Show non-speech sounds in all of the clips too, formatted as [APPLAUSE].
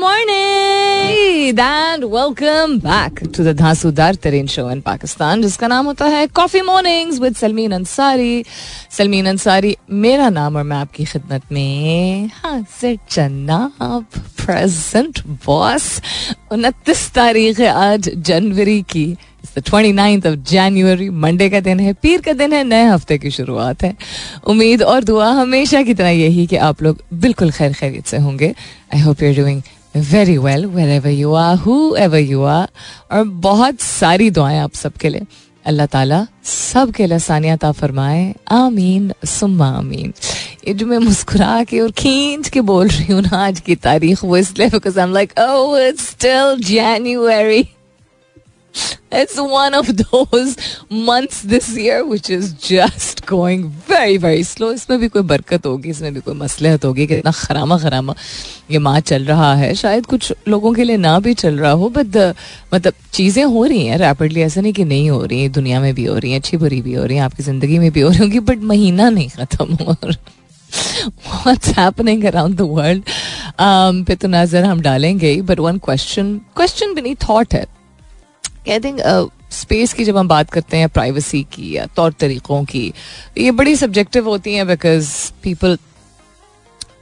Morning. And welcome back to the धांसूदार तरीन show in Pakistan जिसका नाम होता है coffee mornings with Salmeen Ansari Salmeen Ansari मेरा नाम और मैं आपकी खिदमत में हाजिर जनाब प्रेजेंट बॉस उनतीस तारीख है आज जनवरी की। Twenty ninth of January Monday का दिन है, पीर का दिन है, नए हफ़्ते की शुरुआत है। उम्मीद और दुआ हमेशा की तरह यही कि आप लोग बिल्कुल खैर खैरियत से होंगे। I hope you are doing very well wherever you are whoever you are और बहुत सारी दुआएँ आप सबके लिए। अल्लाह ताला सब के लिए सानियत फरमाए। आमीन, सुम्मा आमीन। ये जो मैं मुस्कुरा के और खींच के बोल रही हूँ ना आज की तारीख, वो इसलिए because I am like oh it's still January it's one of [LAUGHS] those months this year which is just going very very slow. इसमें भी कोई बरकत होगी इसमें भी कोई मसलहत होगी कि इतना खरामा खरामा ये माह चल रहा है। शायद कुछ लोगों के लिए ना भी चल रहा हो बट मतलब चीज़ें हो रही हैं रैपिडली ऐसा नहीं कि नहीं हो रही हैं दुनिया में भी हो रही हैं अच्छी बुरी भी हो रही हैं आपकी ज़िंदगी में भी हो रही होंगी बट महीना नहीं ख़त्म हो What's happening around the world? Um, पे तो नज़र हम डालेंगे बट वन क्वेश्चन क्वेश्चन भी नहीं थॉट है। आई थिंक स्पेस की जब हम बात करते हैं प्राइवेसी की या तौर तरीक़ों की ये बड़ी सब्जेक्टिव होती हैं because people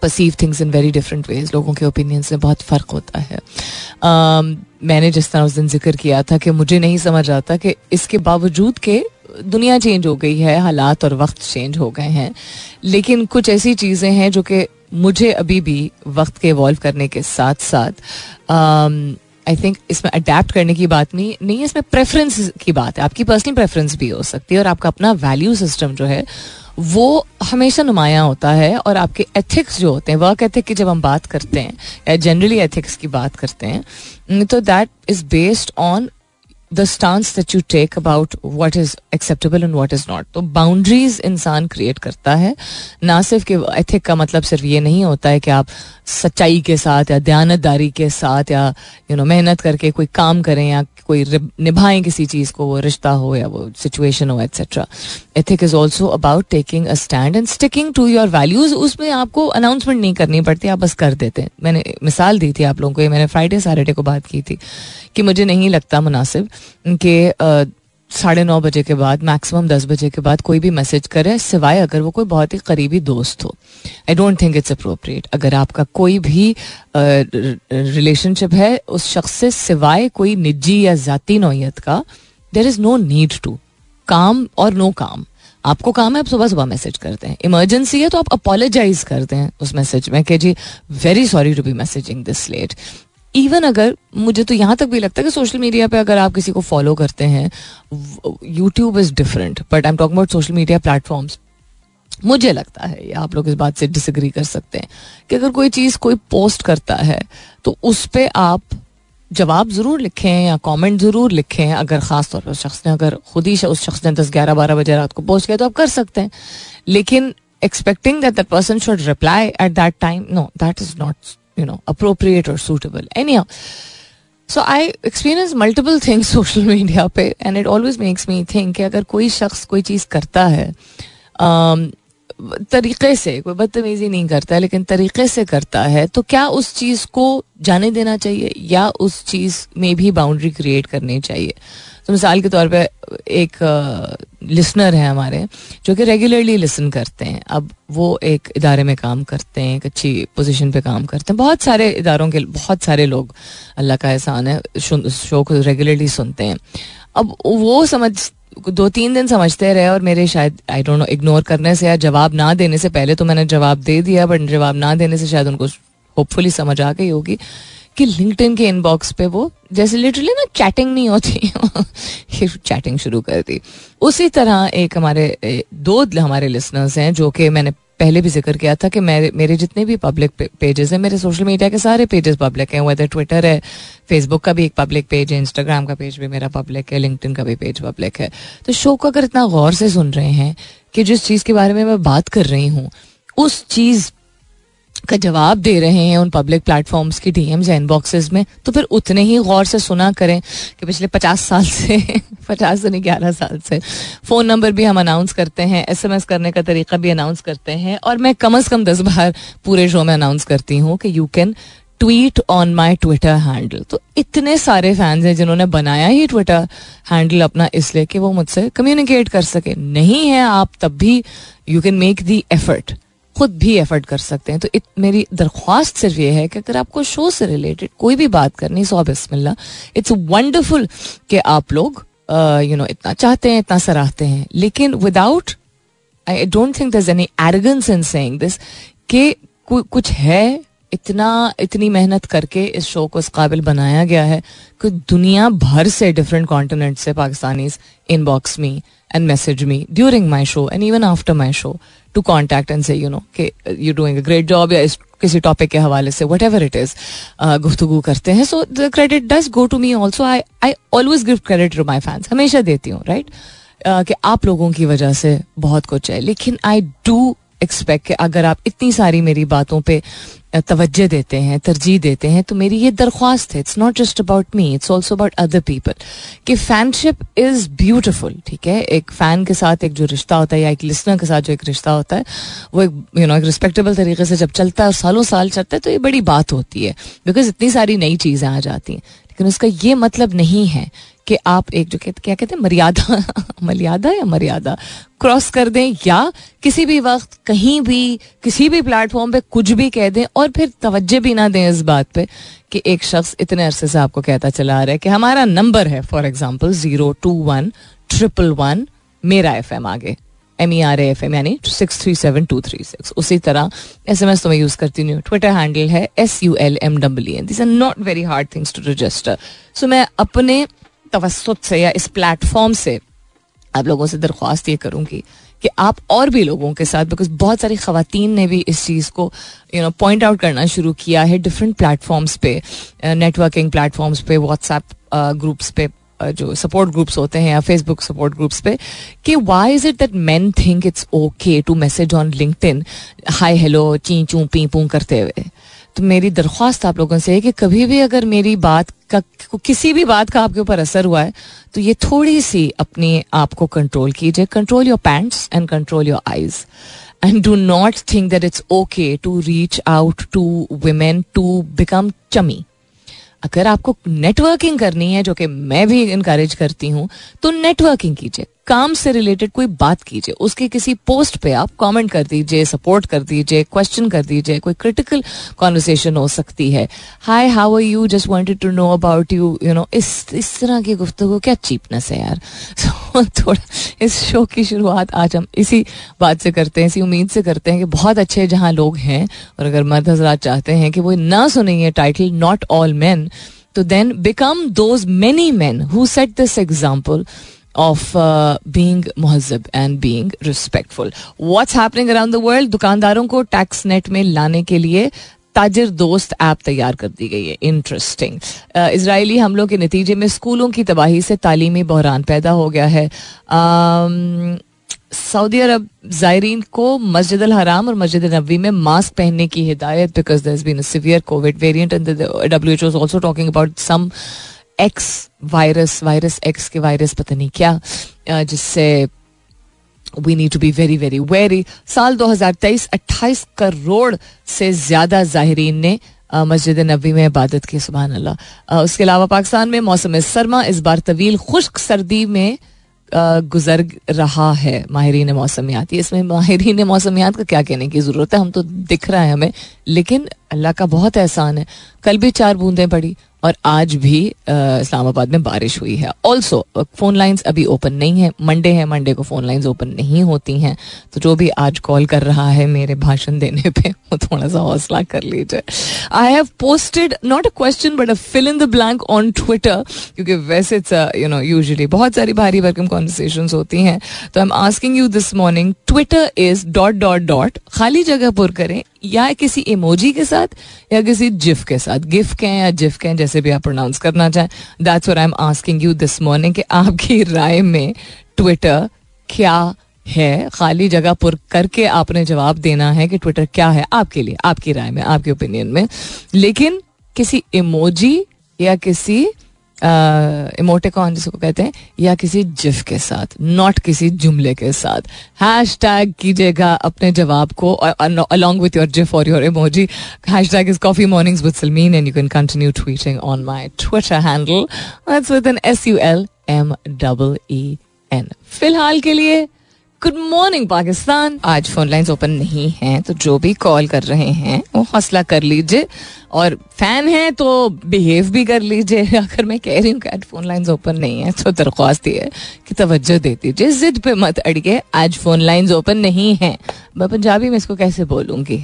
perceive things in very different ways लोगों के ओपिनियंस में बहुत फ़र्क होता है। Um, मैंने जिस तरह उस दिन ज़िक्र किया था कि मुझे नहीं समझ आता कि इसके बावजूद के दुनिया चेंज हो गई है हालात और वक्त चेंज हो गए हैं। लेकिन कुछ ऐसी चीज़ें हैं जो कि मुझे अभी भी वक्त के इवॉल्व करने के साथ साथ आई थिंक इसमें अडेप्ट करने की बात नहीं नहीं है इसमें प्रेफरेंस की बात है। आपकी पर्सनल प्रेफरेंस भी हो सकती है और आपका अपना वैल्यू सिस्टम जो है, वो हमेशा नुमाया होता है और आपके एथिक्स जो होते हैं वर्क एथिक की जब हम बात करते हैं, या जनरली एथिक्स की बात करते हैं तो that is based on the stance that you take about what is acceptable and what is not तो बाउंड्रीज इंसान क्रिएट करता है। ना सिर्फ़ कि एथिक का मतलब सिर्फ़ ये नहीं होता है कि आप सच्चाई के साथ या दयानतदारी के साथ या यू नो मेहनत करके कोई काम करें या कोई निभाएँ किसी चीज़ को, वो रिश्ता हो या वो सिचुएशन हो etcetera ethic is also about taking a stand and sticking to your values उसमें आपको अनाउंसमेंट नहीं करनी पड़ती, आप बस कर देते हैं। मैंने मिसाल दी थी आप लोगों को मैंने फ्राइडे सैटरडे को बात की थी कि मुझे नहीं लगता मुनासिब कि साढ़े नौ बजे के बाद मैक्सिमम दस बजे के बाद कोई भी मैसेज करे सिवाय अगर वो कोई बहुत ही करीबी दोस्त हो। I don't think it's appropriate अगर आपका कोई भी रिलेशनशिप uh, है उस शख्स से सिवाय कोई निजी या ज़ाती नोयत का there is no need to calm और नो काम. आपको काम है आप सुबह सुबह मैसेज करते हैं. इमरजेंसी है तो आप अपोलोजाइज करते हैं उस मैसेज में कि जी very sorry to be messaging this late even अगर मुझे तो यहाँ तक भी लगता है कि सोशल मीडिया पे अगर आप किसी को फॉलो करते हैं YouTube is different but I am talking about social media platforms मुझे लगता है, या आप लोग इस बात से डिसग्री कर सकते हैं, कि अगर कोई चीज़ कोई पोस्ट करता है तो उस पर आप जवाब ज़रूर लिखें या कमेंट ज़रूर लिखें, अगर ख़ास तौर पर शख्स ने अगर खुद ही उस शख्स ने दस ग्यारह बारह बजे रात को पोस्ट किया तो आप कर सकते हैं. लेकिन expecting that that person should reply at that time no that is not you know appropriate और suitable any so I experience multiple things social media पे and it always makes me think कि अगर कोई शख्स कोई चीज़ करता है um, तरीके से कोई बदतमीजी नहीं करता है लेकिन तरीके से करता है तो क्या उस चीज़ को जाने देना चाहिए या उस चीज़ में भी बाउंड्री क्रिएट करनी चाहिए? तो मिसाल के तौर पे एक लिसनर है हमारे, जो कि रेगुलरली लिसन करते हैं। अब वो एक इदारे में काम करते हैं, एक अच्छी पोजीशन पे काम करते हैं। बहुत सारे इदारों के, बहुत सारे लोग, अल्लाह का एहसान है शो को रेगुलरली सुनते हैं। अब वो समझ, दो तीन दिन समझते रहे और मेरे शायद आई डोंट नो इग्नोर करने से या जवाब ना देने से पहले तो मैंने जवाब दे दिया बट जवाब ना देने से शायद उनको होपफुली समझ आ गई होगी। कि लिंक्डइन के इनबॉक्स पे वो, जैसे लिटरली ना चैटिंग नहीं होती, [LAUGHS] ये चैटिंग शुरू कर दी। उसी तरह एक हमारे दो हमारे लिसनर्स हैं, जो कि मैंने पहले भी ज़िक्र किया था कि मेरे मेरे जितने भी पब्लिक पेजेस हैं, मेरे सोशल मीडिया के सारे पेजेस पब्लिक हैं वेदर ट्विटर है फेसबुक का भी एक पब्लिक पेज है इंस्टाग्राम का पेज भी मेरा पब्लिक है लिंक्डइन का भी पेज पब्लिक है। तो शो को अगर इतना गौर से सुन रहे हैं कि जिस चीज़ के बारे में मैं बात कर रही हूँ, उस चीज़ का जवाब दे रहे हैं उन पब्लिक प्लेटफॉर्म्स की डीएम्स या इनबॉक्सेस में तो फिर उतने ही गौर से सुना करें कि पिछले पचास साल से, [LAUGHS] पचास से नहीं, ग्यारह साल से फ़ोन नंबर भी हम अनाउंस करते हैं एसएमएस करने का तरीका भी अनाउंस करते हैं, और मैं कम अज़ कम दस बार पूरे शो में अनाउंस करती हूँ कि you can tweet on my Twitter handle तो इतने सारे फैंस हैं जिन्होंने बनाया ही ट्विटर हैंडल अपना इसलिए कि वो मुझसे कम्युनिकेट कर सके। नहीं है आप तब भी you can make the effort खुद भी एफर्ट कर सकते हैं। तो इत, मेरी दरख्वास्त सिर्फ़ ये है कि अगर आपको शो से रिलेटेड कोई भी बात करनी सो बिस्मिल्ला इट्स वंडरफुल कि आप लोग यू नो इतना चाहते हैं इतना सराहते हैं। लेकिन without I don't think there any arrogance in saying this कि कुछ है इतना इतनी मेहनत करके इस शो को इस काबिल बनाया गया है कि दुनिया भर से डिफरेंट कॉन्टिनेंट से Pakistani inbox me and message me during my show and even after my show to contact and say you know कि you doing a great job या इस किसी टॉपिक के हवाले से वट एवर इट इज़ गुफ्तु करते हैं. So the credit does go to me also I I always give credit to my fans हमेशा देती हूँ राइट right? uh, कि आप लोगों की वजह से बहुत कुछ है। लेकिन आई डू एक्सपेक्ट कि अगर आप इतनी सारी मेरी बातों पे तवज्जो देते हैं, तरजीह देते हैं तो मेरी ये दरख्वास्त है it's not just about me it's also about other people कि फैनशिप इज़ ब्यूटिफुल ठीक है? एक फ़ैन के साथ एक जो रिश्ता होता है, या एक लिसनर के साथ जो एक रिश्ता होता है, वो एक यू नो एक रिस्पेक्टेबल तरीके से जब चलता है सालों साल चलता है तो ये बड़ी बात होती है बिकॉज़ इतनी सारी नई चीज़ें आ जाती हैं, लेकिन उसका ये मतलब नहीं है कि आप एक जो कहते, क्या कहते हैं, मर्यादा [LAUGHS] मर्यादा या मर्यादा क्रॉस कर दें या किसी भी वक्त कहीं भी, किसी भी प्लेटफॉर्म पे कुछ भी कह दें और फिर तवज्जो भी ना दें इस बात पे कि एक शख्स इतने अरसे से आपको कहता चला आ रहा है कि हमारा नंबर है for example zero two one triple one मेरा एफ़ एम आगे M E R F M यानी six three seven two three six उसी तरह एस एम एस तो मैं यूज़ करती हूँ ट्विटर हैंडल है S U L M W N this are not very hard things to register so मैं अपने तवसत से या इस प्लेटफॉर्म से आप लोगों से दरख्वास्त ये करूँगी कि आप और भी लोगों के साथ बिकॉज़ बहुत सारी खातन ने भी इस चीज़ को यू नो पॉइंट आउट करना शुरू किया है डिफरेंट प्लेटफॉर्म्स पे नेटवर्किंग प्लेटफॉर्म्स पे व्हाट्सएप ग्रुप्स पे जो सपोर्ट ग्रुप्स होते हैं या फेसबुक सपोर्ट ग्रुप्स पे, कि why is it that man think it's okay to message on LinkedIn hi hello ची चू पी पू करते हुए? तो मेरी दरख्वास्त आप लोगों से है कि कभी भी अगर मेरी बात का, किसी भी बात का आपके ऊपर असर हुआ है तो ये थोड़ी सी अपने आप को कंट्रोल कीजिए। Control your pants and control your eyes and do not think that it's okay to reach out to women to become चमी अगर आपको नेटवर्किंग करनी है, जो कि मैं भी इनकरेज करती हूँ तो नेटवर्किंग कीजिए। काम से रिलेटेड कोई बात कीजिए उसके किसी पोस्ट पे आप कमेंट कर दीजिए सपोर्ट कर दीजिए क्वेश्चन कर दीजिए कोई क्रिटिकल कॉन्वर्सेशन हो सकती है। Hi how are you just wanted to know about you you know इस इस तरह की गुफ्तु क्या चीपनेस है यार? so, [LAUGHS] थोड़ा इस शो की शुरुआत आज हम इसी बात से करते हैं इसी उम्मीद से करते हैं कि बहुत अच्छे जहाँ लोग हैं और अगर मर्द हजरात चाहते हैं कि वो ना सुने ये टाइटल नॉट ऑल मैन तो then become those many man who set this example uh, being महजब and being respectful what's happening around the world दुकानदारों को टैक्स नेट में लाने के लिए ताजिर दोस्त ऐप तैयार कर दी गई है. इंटरेस्टिंग इसराइली uh, हमलों के नतीजे में स्कूलों की तबाही से तालीमी बहरान पैदा हो गया है. सऊदी अरब जायरीन को मस्जिद हराम और मस्जिद नबी में मास्क पहनने की हिदायत because there been severe Covid variant and W H also talking about some X virus virus X के वायरस पता नहीं क्या जिससे we need to be very very very साल 2023 28 करोड़ से ज़्यादा जाहरीन ने मस्जिद नबी में इबादत की सुबह अल्लाह उसके अलावा पाकिस्तान में मौसम सरमा, इस बार तवील खुश्क सर्दी में गुजर रहा है। माहरीन मौसमियात इसमें माहरीन मौसमियात का क्या कहने की ज़रूरत है? हम तो दिख रहा है हमें, लेकिन अल्लाह का बहुत एहसान है। कल भी चार बूंदें पड़ी और आज भी इस्लामाबाद में बारिश हुई है। ऑल्सो फ़ोन लाइंस अभी ओपन नहीं है। मंडे है मंडे को फ़ोन लाइंस ओपन नहीं होती हैं। तो जो भी आज कॉल कर रहा है मेरे भाषण देने पे, [LAUGHS] वो थोड़ा सा हौसला कर लीजिए। I have posted not a question but a fill in the blank on Twitter क्योंकि वैसे इट्स यू नो यूजली बहुत सारी भारी वर्कम कॉन्वर्सेशन होती हैं। तो I am asking you this morning Twitter is dot dot dot खाली जगह पुर करें या किसी इमोजी के साथ या किसी जिफ के साथ। गिफ कहें या जिफ के जैसे भी आप प्रोनाउंस करना चाहें। That's I am asking you this morning कि आपकी राय में ट्विटर क्या है? खाली जगह पुर करके आपने जवाब देना है कि ट्विटर क्या है आपके लिए, आपकी राय में, आपके ओपिनियन में। लेकिन किसी इमोजी या किसी इमोटिकॉन जिसको कहते हैं, या किसी जिफ के साथ नॉट किसी जुमले के साथ। हैश टैग कीजिएगा अपने जवाब को अलॉन्ग विथ योर जिफ और your emoji hashtag is coffee mornings with Salmeen and you can continue tweeting on my Twitter handle with N S U L M double E N फ़िलहाल के लिए good morning Pakistan आज phone lines open नहीं हैं तो जो भी call कर रहे हैं, वो हौसला कर लीजिए। और फ़ैन है तो बिहेव भी कर लीजिए। [LAUGHS] अगर मैं कह रही हूँ कि आज फ़ोन लाइंस ओपन नहीं है तो दरख्वास्त है कि तवज्जो दे दीजिए। जिद पे मत अड़िए, आज फ़ोन लाइंस ओपन नहीं है। मैं पंजाबी में इसको कैसे बोलूँगी?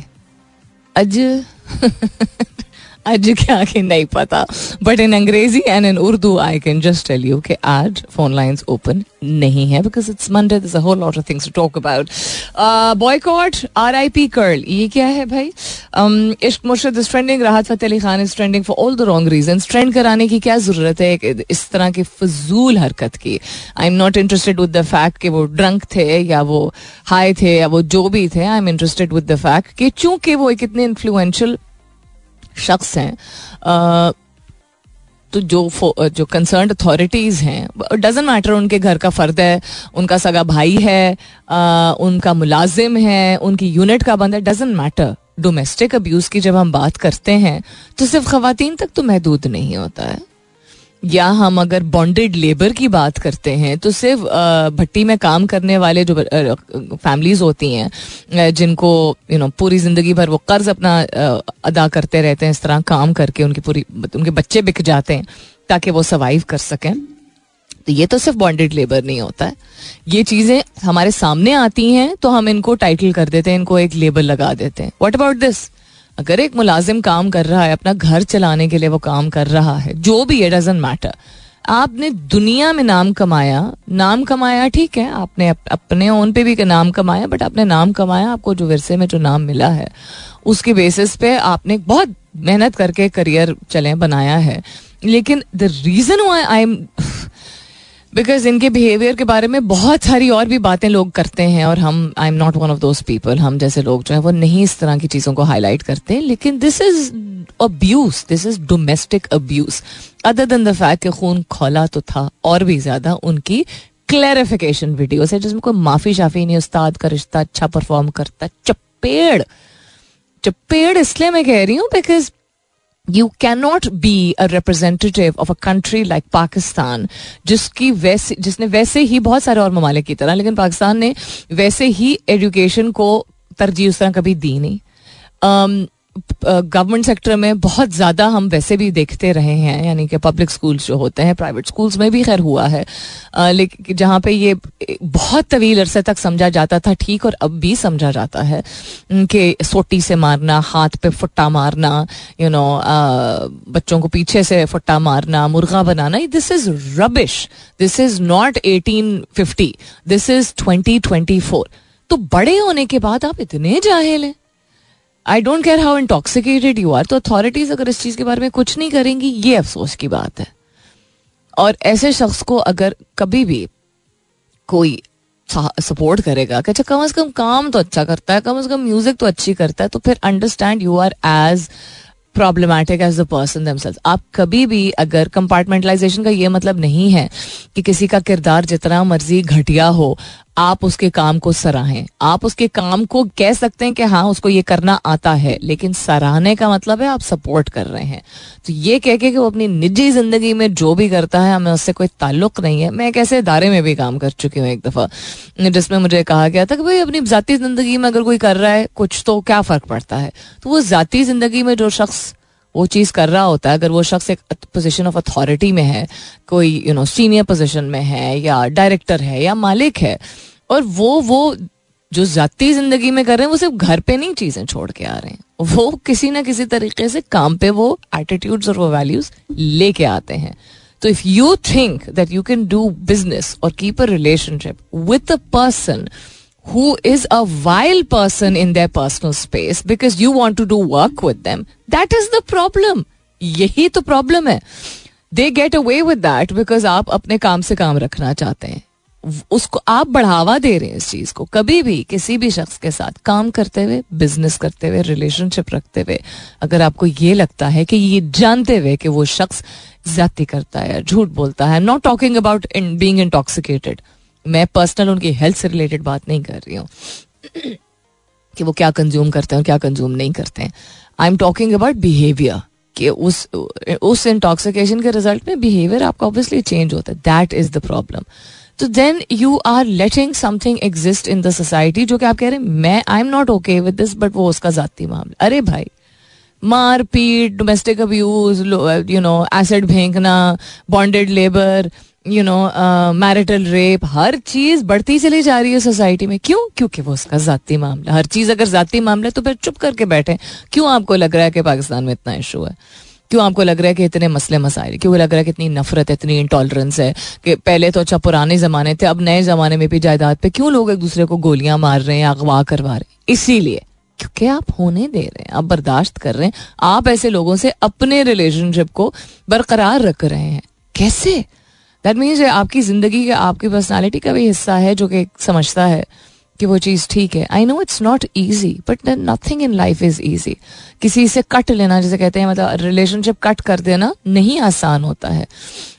अज [LAUGHS] आज क्या कि नहीं पता बट इन अंग्रेज़ी and in Urdu I can just tell you कि आज फ़ोन लाइंस ओपन नहीं है because it's Monday this whole lot of things to talk about boycott R I P curl ये क्या है भाई? Um, इश्क मुर्शद is trending Rahat Fateh Ali Khan is trending for all the wrong reason trend कराने की क्या ज़रूरत है? इस तरह की फजूल हरकत की। I am not interested with the fact कि वो ड्रंक थे या वो हाई थे या वो जो भी थे I am interested with the fact कि चूँकि वो एक इतने इन्फ्लुएंशियल शख्स हैं तो जो जो कंसर्न अथॉरिटीज़ हैं डजन मैटर उनके घर का फ़र्द है उनका सगा भाई है आ, उनका मुलाजिम है उनकी यूनिट का बंद है डजेंट मैटर डोमेस्टिक अब्यूज़ की जब हम बात करते हैं तो सिर्फ़ खातन तक तो महदूद नहीं होता है। या हम अगर बॉन्डेड लेबर की बात करते हैं तो सिर्फ़ भट्टी में काम करने वाले जो फैमिलीज़ होती हैं जिनको यू नो पूरी ज़िंदगी भर वो कर्ज अपना अदा करते रहते हैं, इस तरह काम करके उनकी पूरी, उनके बच्चे बिक जाते हैं, ताकि वो सर्वाइव कर सकें। तो ये तो सिर्फ़ बॉन्डेड लेबर नहीं होता है। ये चीज़ें हमारे सामने आती हैं तो हम इनको टाइटल कर देते हैं, इनको एक लेबल लगा देते हैं। वट अबाउट दिस अगर एक मुलाजिम काम कर रहा है अपना घर चलाने के लिए वो काम कर रहा है जो भी है डजेंट मैटर आपने दुनिया में नाम कमाया नाम कमाया ठीक है आपने अप, अपने ओन पे भी नाम कमाया बट आपने नाम कमाया आपको जो विरसे में जो नाम मिला है उसके बेसिस पे आपने बहुत मेहनत करके करियर चले बनाया है. लेकिन the reason I am because इनके बिहेवियर के बारे में बहुत सारी और भी बातें लोग करते हैं और हम I am not one of those people हम जैसे लोग जो है, वो नहीं इस तरह की चीज़ों को हाईलाइट करते हैं, लेकिन this is abuse this is domestic abuse other than the fact कि खून खोला तो था और भी ज़्यादा उनकी क्लैरिफिकेशन वीडियो है, जिसमें कोई माफ़ी शाफी नहीं, उस्ताद का रिश्ता अच्छा परफॉर्म करता चपेड़ चपेड़ इसलिए मैं कह रही हूँ because you can not be a representative of a country like Pakistan जिसकी वैसे जिसने वैसे ही बहुत सारे और ममालिक की तरह लेकिन पाकिस्तान ने वैसे ही एजुकेशन को तरजीह उस तरह कभी दी नहीं। Um, गवर्नमेंट सेक्टर में बहुत ज़्यादा हम वैसे भी देखते रहे हैं यानी कि पब्लिक स्कूल्स जो होते हैं प्राइवेट स्कूल्स में भी खैर हुआ है। लेकिन जहाँ पे ये बहुत तवील अरसे तक समझा जाता था ठीक और अब भी समझा जाता है कि सोटी से मारना हाथ पे फुट्टा मारना यू you नो know, बच्चों को पीछे से फुट्टा मारना मुर्गा बनाना this is rubbish this is not eighteen fifty this is twenty twenty four तो बड़े होने के बाद आप इतने जाहिल हैं। I don't care how intoxicated you are तो अथॉरिटीज अगर इस चीज़ के बारे में कुछ नहीं करेंगी, ये अफसोस की बात है। और ऐसे शख्स को अगर कभी भी कोई सपोर्ट करेगा, कि अच्छा कम अज कम काम तो अच्छा करता है, कम अज कम म्यूज़िक तो अच्छी करता है तो फिर understand you are as problematic as the person damsels आप कभी भी अगर कंपार्टमेंटलाइजेशन का ये मतलब नहीं है कि किसी का किरदार जितना मर्ज़ी घटिया हो आप उसके काम को सराहें। आप उसके काम को कह सकते हैं कि हाँ उसको ये करना आता है, लेकिन सराहने का मतलब है आप सपोर्ट कर रहे हैं। तो ये कह के कि वो अपनी निजी ज़िंदगी में जो भी करता है, हमें उससे कोई ताल्लुक नहीं है। मैं एक ऐसे इदारे में भी काम कर चुकी हूँ एक दफ़ा, जिसमें मुझे कहा गया था कि भाई, अपनी जाती ज़िंदगी में अगर कोई कर रहा है, कुछ तो क्या फ़र्क पड़ता है? तो वो जाती ज़िंदगी में जो शख्स वो चीज़ कर रहा होता है, अगर वो शख्स एक पोजीशन ऑफ़ अथॉरिटी में है, कोई यू नो सीनियर पोजीशन में है, या डायरेक्टर है, या मालिक है, और वो वो जो जाती ज़िंदगी में कर रहे हैं, वो सिर्फ़ घर पे नहीं चीज़ें छोड़ के आ रहे हैं। वो किसी ना किसी तरीके से काम पे वो एटीट्यूड्स और वो वैल्यूज़ लेके आते हैं। तो if you think that you can do business और keep a relationship with a person who is a vile person in their personal space because you want to do work with them, that is the problem. यही तो problem है they get away with that because आप अपने काम से काम रखना चाहते हैं उसको आप बढ़ावा दे रहे हैं इस चीज़ को। कभी भी किसी भी शख्स के साथ काम करते हुए बिज़नेस करते हुए रिलेशनशिप रखते हुए अगर आपको ये लगता है कि ये जानते हुए कि वो शख्स ज़्यादा करता है झूठ बोलता है not talking about being intoxicated मैं पर्सनल उनकी हेल्थ से रिलेटेड बात नहीं कर रही हूँ कि वो क्या कंज्यूम करते हैं क्या कंज्यूम नहीं करते हैं। I am talking about behaviour कि उस उस इंटॉक्सिकेशन के रिज़ल्ट में बिहेवियर आपका ऑब्वियसली चेंज होता है। दैट इज़ द प्रॉब्लम तो then you are letting something exist in the society जो कि आप कह रहे हैं, मैं I am not okay with this but वो उसका जाती मामला। अरे भाई, मारपीट domestic abuse you know acid फेंकना bonded labour you know marital rape हर चीज़ बढ़ती चली जा रही है सोसाइटी में। क्यों? क्योंकि वो उसका जाती मामला। हर चीज़ अगर जाती मामला तो फिर चुप करके बैठे क्यों आपको लग रहा है कि पाकिस्तान में इतना इशू है? क्यों आपको लग रहा है कि इतने मसले मसाइल, क्यों लग रहा है कि इतनी नफरत है, इतनी इंटॉलरेंस है कि पहले तो अच्छा पुराने जमाने थे, अब नए जमाने में भी जायदाद पे क्यों लोग एक दूसरे को गोलियाँ मार रहे हैं, अगवा करवा रहे हैं? इसीलिए, क्योंकि आप होने दे रहे हैं, आप बर्दाश्त कर रहे हैं। आप ऐसे लोगों से अपने रिलेशनशिप को बरकरार रख रहे हैं। कैसे? दैट मीन्स आपकी ज़िंदगी का आपकी पर्सनैलिटी का भी हिस्सा है जो कि समझता है कि वो चीज़ ठीक है। I know it's not easy but nothing in life is easy किसी से कट लेना जैसे कहते हैं मतलब रिलेशनशिप कट कर देना नहीं आसान होता है।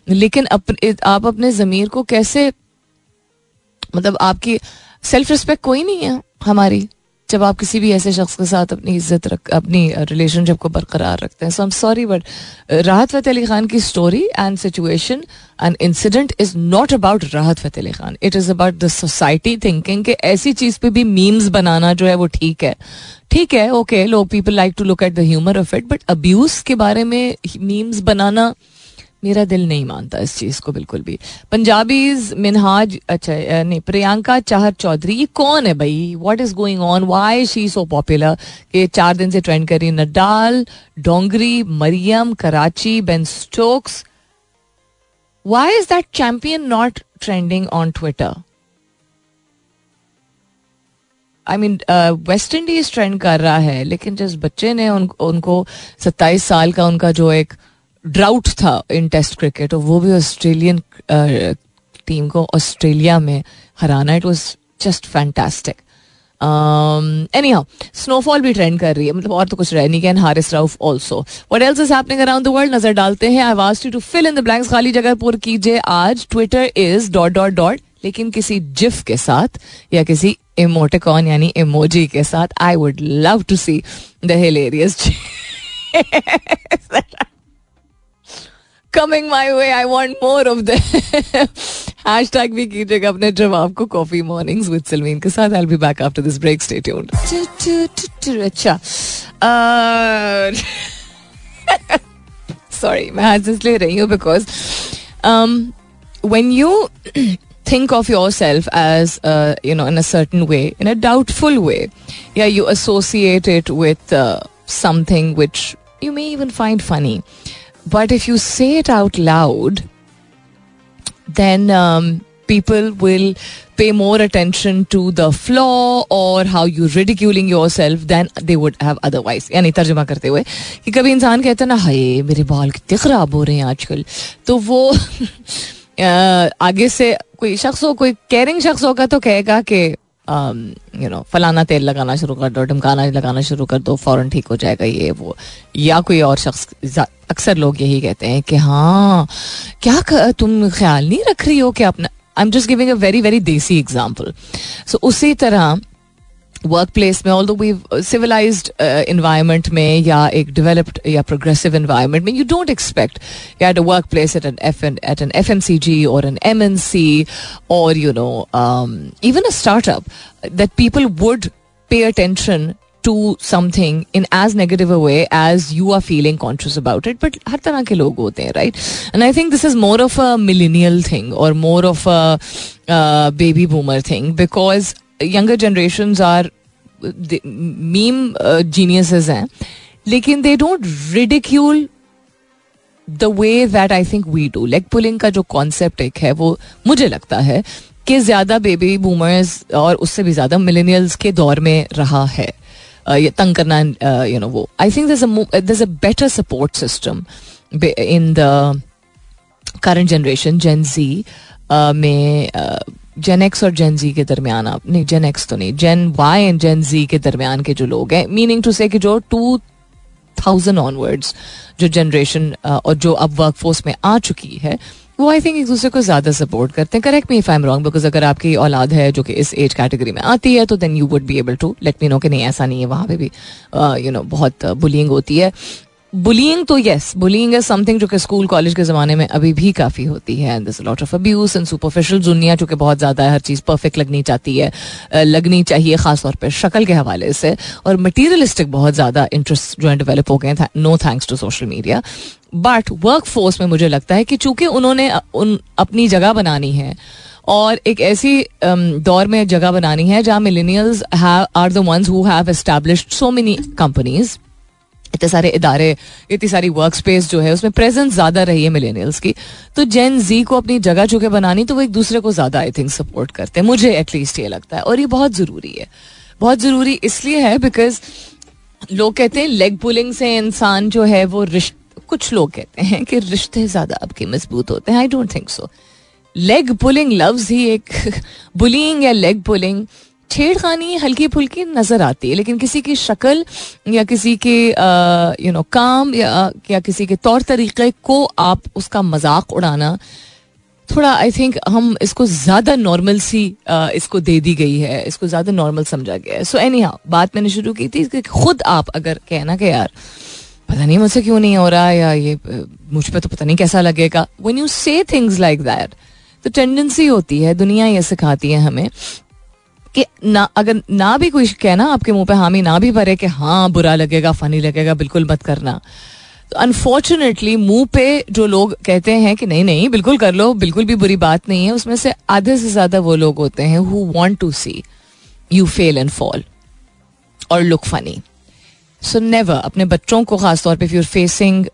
लेकिन अप, आप अपने ज़मीर को कैसे मतलब आपकी सेल्फ रिस्पेक्ट कोई नहीं है हमारी। जब आप किसी भी ऐसे शख्स के साथ अपनी इज़्ज़त रख, अपनी रिलेशनशिप को बरकरार रखते हैं। सो M sorry but Rahat Fateh Ali Khan की story and situation and incident is not about Rahat Fateh Ali Khan. It is about the society thinking कि ऐसी चीज़ पे भी मीम्स बनाना जो है वो ठीक है। ठीक है ओके लोग people like to look at the humour of it but abuse के बारे में मीम्स बनाना मेरा दिल नहीं मानता इस चीज़ को बिल्कुल भी। पंजाबीज मिनहाज अच्छा नहीं प्रियंका चाहर चौधरी ये कौन है भाई? What is going on why she so popular कि चार दिन से ट्रेंड कर रही Nadal Dongri Maryam Karachi Ben Stokes why is that champion not trending on Twitter I mean West Indies trend कर रहा है लेकिन जिस बच्चे ने उन, उनको सत्ताईस साल का उनका जो एक ड्राउट था इन टेस्ट क्रिकेट और वो भी ऑस्ट्रेलियन टीम को ऑस्ट्रेलिया में हराना it was just fantastic anyhow snowfall भी ट्रेंड कर रही है मतलब और तो कुछ रह नहीं गया Haris Rauf also what else is happening around the world नज़र डालते हैं। I want you to fill in the blanks खाली जगह पूर कीजिए। आज Twitter is dot dot dot लेकिन किसी जिफ के साथ या किसी इमोटिकॉन यानी इमोजी के साथ I would love to see the hilarious coming my way I want more of the hashtag भी कीजिएगा अपने जवाब को कॉफी मॉर्निंग्स विद सलमीन के साथ I be back after this break stay tuned अच्छा सॉरी मैं आज इसलिए रही हूँ because when you think of yourself as uh, you know in a certain way in a doubtful way yeah you associate it with uh, something which you may even find funny But if you say it out loud then people will pay more attention to the flaw और how you ridiculing yourself then they would have otherwise यानी तर्जुमा करते हुए कि कभी इंसान कहता है ना, हाय, मेरे बाल कितने खराब हो रहे हैं आजकल। तो वो [LAUGHS] आगे से कोई शख्स हो, कोई केयरिंग शख्स होगा तो कहेगा कि यू नो फलाना तेल लगाना शुरू कर दो, ढमकाना लगाना शुरू कर दो फ़ौर ठीक हो जाएगा ये, वो। या कोई और शख्स अक्सर लोग यही कहते हैं कि हाँ क्या तुम ख्याल नहीं रख रही हो कि अपना I am just giving a very very desi example so उसी तरह वर्क प्लेस में although we civilise environment में या एक डेवलप्ड या प्रोग्रेसिव इन्वायरमेंट में you don't expect at a work place at an F at an F M C G और N M N C और you know even a startup that people would pay attention to something in as negative a way as you are feeling conscious about it but हर तरह के लोग होते हैं right and I think this is more of a millennial thing और more of a baby boomer thing because younger generation are meme geniuses हैं, लेकिन they don't ridicule the way that I think we do leg pulling का जो concept एक है, वो मुझे लगता है कि ज़्यादा बेबी बूमर्स और उससे भी ज़्यादा मिलेनियल्स के दौर में रहा है। ये तंग करना यू नो वो। I think there a better support system in the current generation gen Z में जेन एक्स और जेन जी के दरमियान आप नहीं जेन एक्स तो नहीं जेन वाई एंड जेन जी के दरमियान के जो लोग हैं मीनिंग टू से कि जो टू थाउज़ेंड ऑनवर्ड्स जो जनरेशन और जो अब वर्क फोर्स में आ चुकी है, वो आई थिंक एक दूसरे को ज़्यादा सपोर्ट करते हैं। Correct me if I am wrong because अगर आपकी औलाद है जो कि इस एज कैटेगरी में आती है तो then you would be able to let me know कि नहीं, ऐसा नहीं है, वहाँ पे भी यू नो बहुत बुलिंग होती है। बुलिंग तो यस बुलिंग इज़ समथिंग जो कि स्कूल कॉलेज के ज़माने में अभी भी काफ़ी होती है. And lot of abuse and superficial दुनिया जो कि बहुत ज़्यादा है, हर चीज़ परफेक्ट लगनी चाहती है लगनी चाहिए ख़ासतौर पर शक्ल के हवाले से. और मटीरियलिस्टिक बहुत ज़्यादा इंटरेस्ट जो है डेवलप हो गए no thanks to social media but work force में मुझे लगता है कि चूँकि उन्होंने उन, अपनी जगह बनानी है और एक ऐसी दौर में जगह बनानी है जहाँ millennials are the ones who have established so many companies इतने सारे इदारे, इतनी सारी वर्क स्पेस जो है, उसमें प्रेजेंस ज़्यादा रही है मिलेनियल्स की। तो जेन जी को अपनी जगह चुके बनानी तो वो एक दूसरे को ज़्यादा आई थिंक सपोर्ट करते हैं। मुझे एटलीस्ट ये लगता है। और ये बहुत ज़रूरी है। बहुत ज़रूरी इसलिए है बिकॉज़ लोग कहते हैं लेग पुलिंग से इंसान जो है, वो रिश्ते, कुछ लोग कहते हैं कि रिश्ते ज़्यादा आपके मज़बूत होते हैं। I don't think so leg pulling loves ही एक [LAUGHS] बुलिंग या लेग पुलिंग छेड़खानी हल्की फुल्की नज़र आती है लेकिन किसी की शक्ल या किसी के यू नो काम या, या किसी के तौर तरीके को आप उसका मज़ाक उड़ाना थोड़ा आई थिंक हम इसको ज़्यादा नॉर्मल सी इसको दे दी गई है इसको ज़्यादा नॉर्मल समझा गया है। सो एनी हाँ बात मैंने शुरू की थी कि खुद आप अगर कहना कि यार पता नहीं मुझसे क्यों नहीं हो रहा या ये मुझ पर तो पता नहीं कैसा लगेगा। When you say things like that तो टेंडेंसी होती है दुनिया ये सिखाती है हमें कि ना, अगर ना भी कोई कहना आपके मुँह पे हामी, ना भी भरे कि हाँ बुरा लगेगा, फनी लगेगा, बिल्कुल मत करना। तो अनफॉर्चुनेटली मुँह पे जो लोग कहते हैं कि नहीं नहीं, बिल्कुल कर लो, बिल्कुल भी बुरी बात नहीं है, उसमें से आधे से ज़्यादा वो लोग होते हैं who want to see you fail and fall और लुक फनी सो नेवर अपने बच्चों को खासतौर पे future facing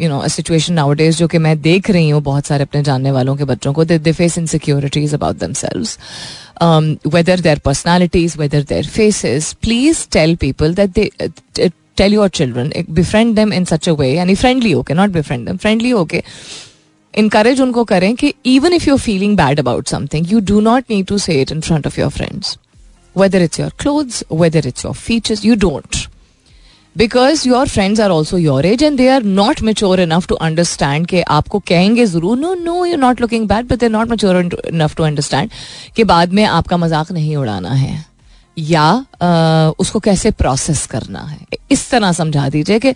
you know situation nowadays जो कि मैं देख रही हूँ बहुत सारे अपने जानने वालों के बच्चों को दे face insecurities about themselves whether their personalities whether their faces please tell people that they tell your children befriend them in such a way यानी फ्रेंडली होके नॉट बिफ्रेंड देम फ्रेंडली होके इनकरेज उनको करें कि even if you feeling bad about something you do not need to say it in front of your friends whether it's your clothes, whether it's your features, you don't. Because your friends are also your age and they are not mature enough to understand कि आपको कहेंगे ज़रूर no no you not looking bad but they not mature enough to understand कि बाद में आपका मज़ाक नहीं उड़ाना है। या आ, उसको कैसे प्रोसेस करना है? इस तरह समझा दीजिए कि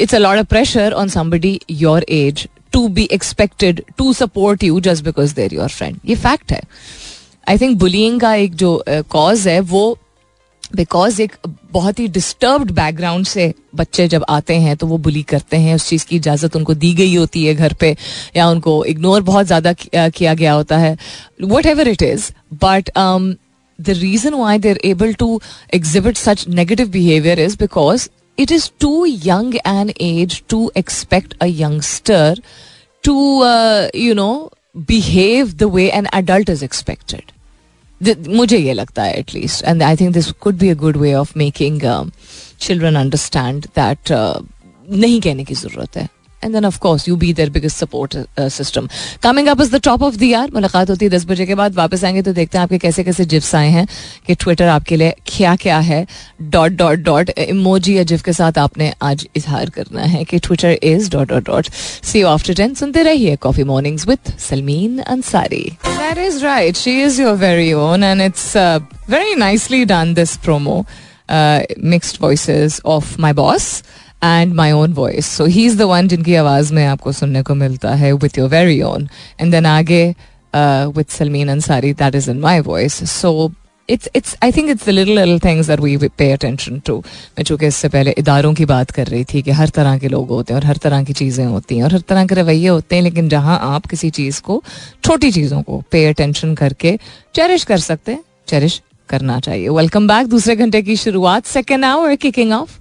it's a lot of pressure on somebody your age to be expected to support you just because they're your friend ये फैक्ट है। आई थिंक बुलिंग का एक जो कॉज uh, है वो बिकॉज़ एक बहुत ही डिस्टर्ब्ड बैकग्राउंड से बच्चे जब आते हैं तो वो बुली करते हैं। उस चीज़ की इजाज़त उनको दी गई होती है घर पे, या उनको इग्नोर बहुत ज़्यादा किया गया होता है। Whatever it is but the reason why they're able to exhibit such negative behaviour is because it is too young an age to expect a youngster to you know behave the way an adult is expected मुझे ये लगता है at least and I think this could be a good way of making children understand that नहीं कहने की ज़रूरत है. And then of course you be their biggest support system coming up is the top of the year मुलाकात होती है दस बजे के बाद. वापस आएँगे तो देखते हैं आपके कैसे कैसे जिप्स आए हैं, कि ट्विटर आपके लिए क्या क्या है. डॉट डॉट डॉट इमोजी या जिफ के साथ आपने आज इजहार करना है कि Twitter is dot dot dot see after ten सुनते रहिए coffee mornings with Salmeen Ansari that is right she is your very own and it's very nicely done this promo mixed voice of my boss and my own voice so he is the one जिनकी आवाज़ में आपको सुनने को मिलता है with your very own and then आगे with Salmeen Ansari that is in my voice so it's it's I think it's little little things that we pay attention to मैं चूँकि इससे पहले इदारों की बात कर रही थी कि हर तरह के लोग होते हैं और हर तरह की चीज़ें होती हैं और हर तरह के रवैये होते हैं, लेकिन जहाँ आप किसी चीज़ को, छोटी चीज़ों को पे अटेंशन करके चेरिश कर सकते हैं चेरिश करना चाहिए। वेलकम बैक दूसरे घंटे की शुरुआत सेकेंड आवर किकिंग ऑफ़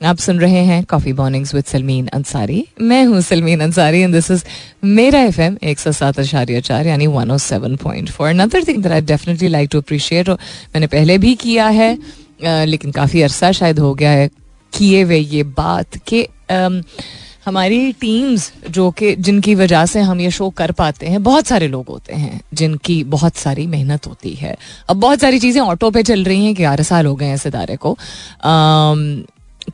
आप सुन रहे हैं coffee mornings with Salmeen Ansari मैं हूँ Salmeen Ansari and this is मेरा एफ़ एम एक सौ सात आशार्य चार यानी one O seven point four another thing that I definitely like to appreciate मैंने पहले भी किया है लेकिन काफ़ी अरसा शायद हो गया है, किए हुए ये बात कि हमारी टीम्स जो कि, जिनकी वजह से हम ये शो कर पाते हैं, बहुत सारे लोग होते हैं, जिनकी बहुत सारी मेहनत होती है। अब बहुत सारी चीज़ें ऑटो पे चल रही हैं ग्यारह साल हो गए हैं इस इदारे को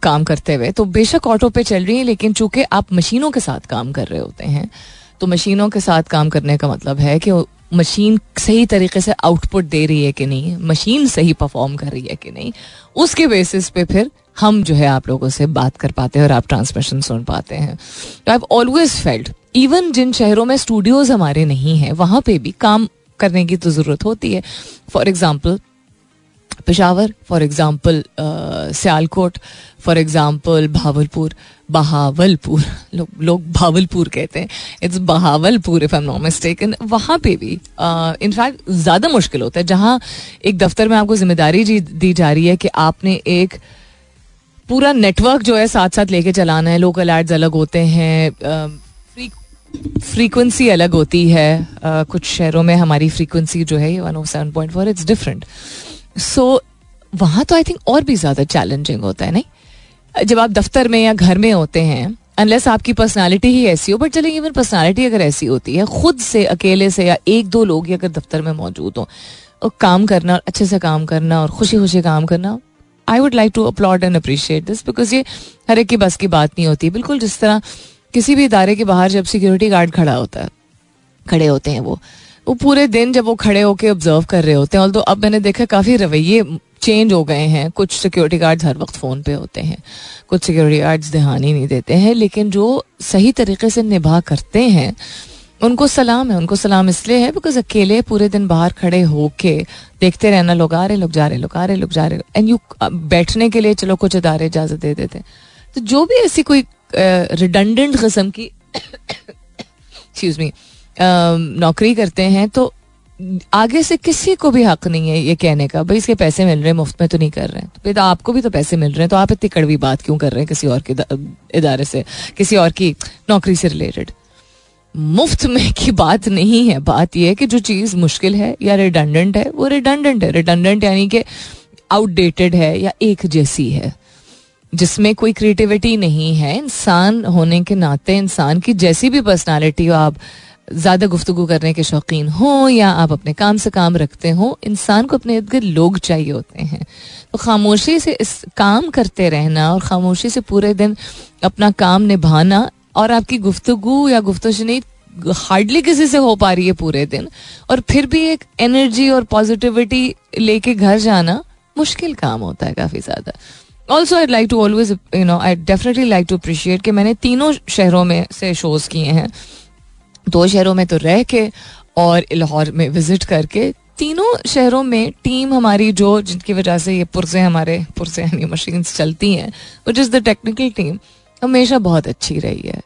काम करते हुए तो बेशक ऑटो पे चल रही हैं, लेकिन चूँकि आप मशीनों के साथ काम कर रहे होते हैं तो मशीनों के साथ काम करने का मतलब है कि मशीन सही तरीके से आउटपुट दे रही है कि नहीं, मशीन सही परफॉर्म कर रही है कि नहीं, उसके बेसिस पे फिर हम जो है आप लोगों से बात कर पाते हैं और आप ट्रांसमिशन सुन पाते हैं। तो आई ऑलवेज फेल्ट इवन जिन शहरों में स्टूडियोज हमारे नहीं हैं, वहाँ पे भी काम करने की तो ज़रूरत होती है। For example Peshawar for example Sialkot for example Bhawalpur Bahawalpur लोग लोग भावलपुर कहते हैं it's Bahawalpur if I am not mistaken वहाँ पे भी इनफैक्ट uh, ज़्यादा मुश्किल होता है जहाँ एक दफ्तर में आपको ज़िम्मेदारी दी जा रही है कि आपने एक पूरा नेटवर्क जो है साथ साथ लेके चलाना है लोकल एड्स अलग होते हैं फ्रीक्वेंसी अलग होती है uh, कुछ शहरों में हमारी फ्रीक्वेंसी जो है one of seven point four it's different so वहाँ तो आई थिंक और भी ज़्यादा चैलेंजिंग होता है, नहीं? जब आप दफ्तर में या घर में होते हैं अनलेस आपकी पर्सनालिटी ही ऐसी हो बट चले इवन पर्सनालिटी अगर ऐसी होती है, खुद से, अकेले से या एक दो लोग ही अगर दफ्तर में मौजूद हो, और काम करना और अच्छे से काम करना और खुशी खुशी काम करना I would like to applaud and appreciate this because ये हर एक की बस की बात नहीं होती। बिल्कुल जिस तरह किसी भी इदारे के बाहर जब सिक्योरिटी गार्ड खड़ा होता है, खड़े होते हैं वो वो पूरे दिन जब वो खड़े होकर ऑब्ज़र्व कर रहे होते हैं और तो अब मैंने देखा काफ़ी रवैये चेंज हो गए हैं। कुछ सिक्योरिटी गार्ड्स हर वक्त फ़ोन पे होते हैं, कुछ सिक्योरिटी गार्ड्स ध्यान ही नहीं देते हैं, लेकिन जो सही तरीके से निभा करते हैं, उनको सलाम है, उनको सलाम इसलिए है बिकॉज़ अकेले पूरे दिन बाहर खड़े होके देखते रहना, लोग आ रहे, लोग जा रहे, लोग आ रहे, लोग जा रहे एंड यू बैठने के लिए चलो कुछ इदारे इजाज़त दे देते तो जो भी ऐसी कोई रिडंडेंट किस्म की [COUGHS] एक्सक्यूज मी नौकरी करते हैं तो आगे से किसी को भी हक नहीं है ये कहने का, भाई इसके पैसे मिल रहे हैं, मुफ़्त में तो नहीं कर रहे हैं। तो फिर आपको भी तो पैसे मिल रहे हैं तो आप इतनी कड़वी बात क्यों कर रहे हैं किसी और के इदारे से, किसी और की नौकरी से रिलेटेड मुफ़्त में की बात नहीं है, बात यह है कि जो चीज़ मुश्किल है या रिडंडेंट है, वो रिडंडेंट है। रिडंडेंट यानी कि आउटडेटेड है या एक जैसी है, जिसमें कोई क्रिएटिविटी नहीं है। इंसान होने के नाते इंसान की जैसी भी पर्सनालिटी हो आप ज़्यादा गुफ्तु करने के शौकीन हो या आप अपने काम से काम रखते हो, इंसान को अपने इर्द गिर्द लोग चाहिए होते हैं। तो खामोशी से इस काम करते रहना और खामोशी से पूरे दिन अपना काम निभाना और आपकी गुफ्तु या गुफ्तनी हार्डली किसी से हो पा रही है पूरे दिन और फिर भी एक एनर्जी और पॉजिटिविटी लेके घर जाना मुश्किल काम होता है काफ़ी ज़्यादा। Also I like to always you know I definitely like to appreciate कि मैंने तीनों शहरों में से शोज़ किए हैं। दो शहरों में तो रह के और लाहौर में विज़िट करके, तीनों शहरों में टीम हमारी जो, जिनकी वजह से ये पुरजे हमारे, पुरजे यानी मशीन चलती हैं which is the technical team हमेशा बहुत अच्छी रही है।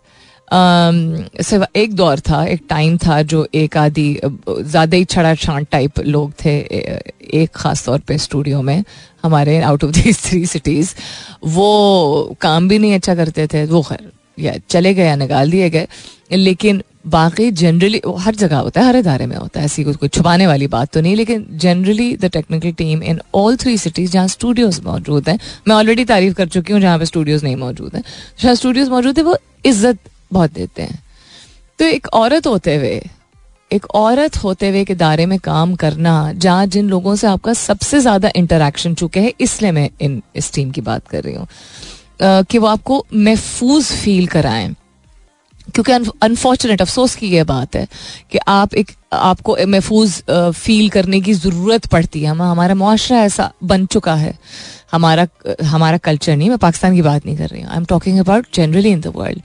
सिर्फ़ एक दौर था, एक टाइम था जो एक आदि ज़्यादा ही छड़ा छांट टाइप लोग थे, एक ख़ास तौर पे स्टूडियो में, हमारे out of these three cities वो काम भी नहीं अच्छा करते थे, वो खैर, या चले गए या निकाल दिए गए, लेकिन बाकी जनरली हर जगह होता है, हर इदारे में होता है, ऐसी कोई छुपाने वाली बात तो नहीं, लेकिन generally the technical team in all three cities जहाँ स्टूडियोज मौजूद हैं, मैं ऑलरेडी तारीफ़ कर चुकी हूँ जहाँ पे स्टूडियोज नहीं मौजूद हैं। जहाँ स्टूडियोज मौजूद है, वो इज़्ज़त बहुत देते हैं। तो एक औरत होते हुए, एक औरत होते हुए एक इदारे में काम करना, जहाँ जिन लोगों से आपका सबसे ज़्यादा इंटरेक्शन चुके हैं, इसलिए मैं इन, इस टीम की बात कर रही हूँ कि वो आपको महफूज फील कराएँ। क्योंकि अनफॉर्चुनेट अफसोस की यह बात है कि आप एक, आपको महफूज फील करने की ज़रूरत पड़ती है। हम, हमारा मुआरा ऐसा बन चुका है। हमारा हमारा कल्चर नहीं, मैं पाकिस्तान की बात नहीं कर रही हूँ। I am talking about generally in the world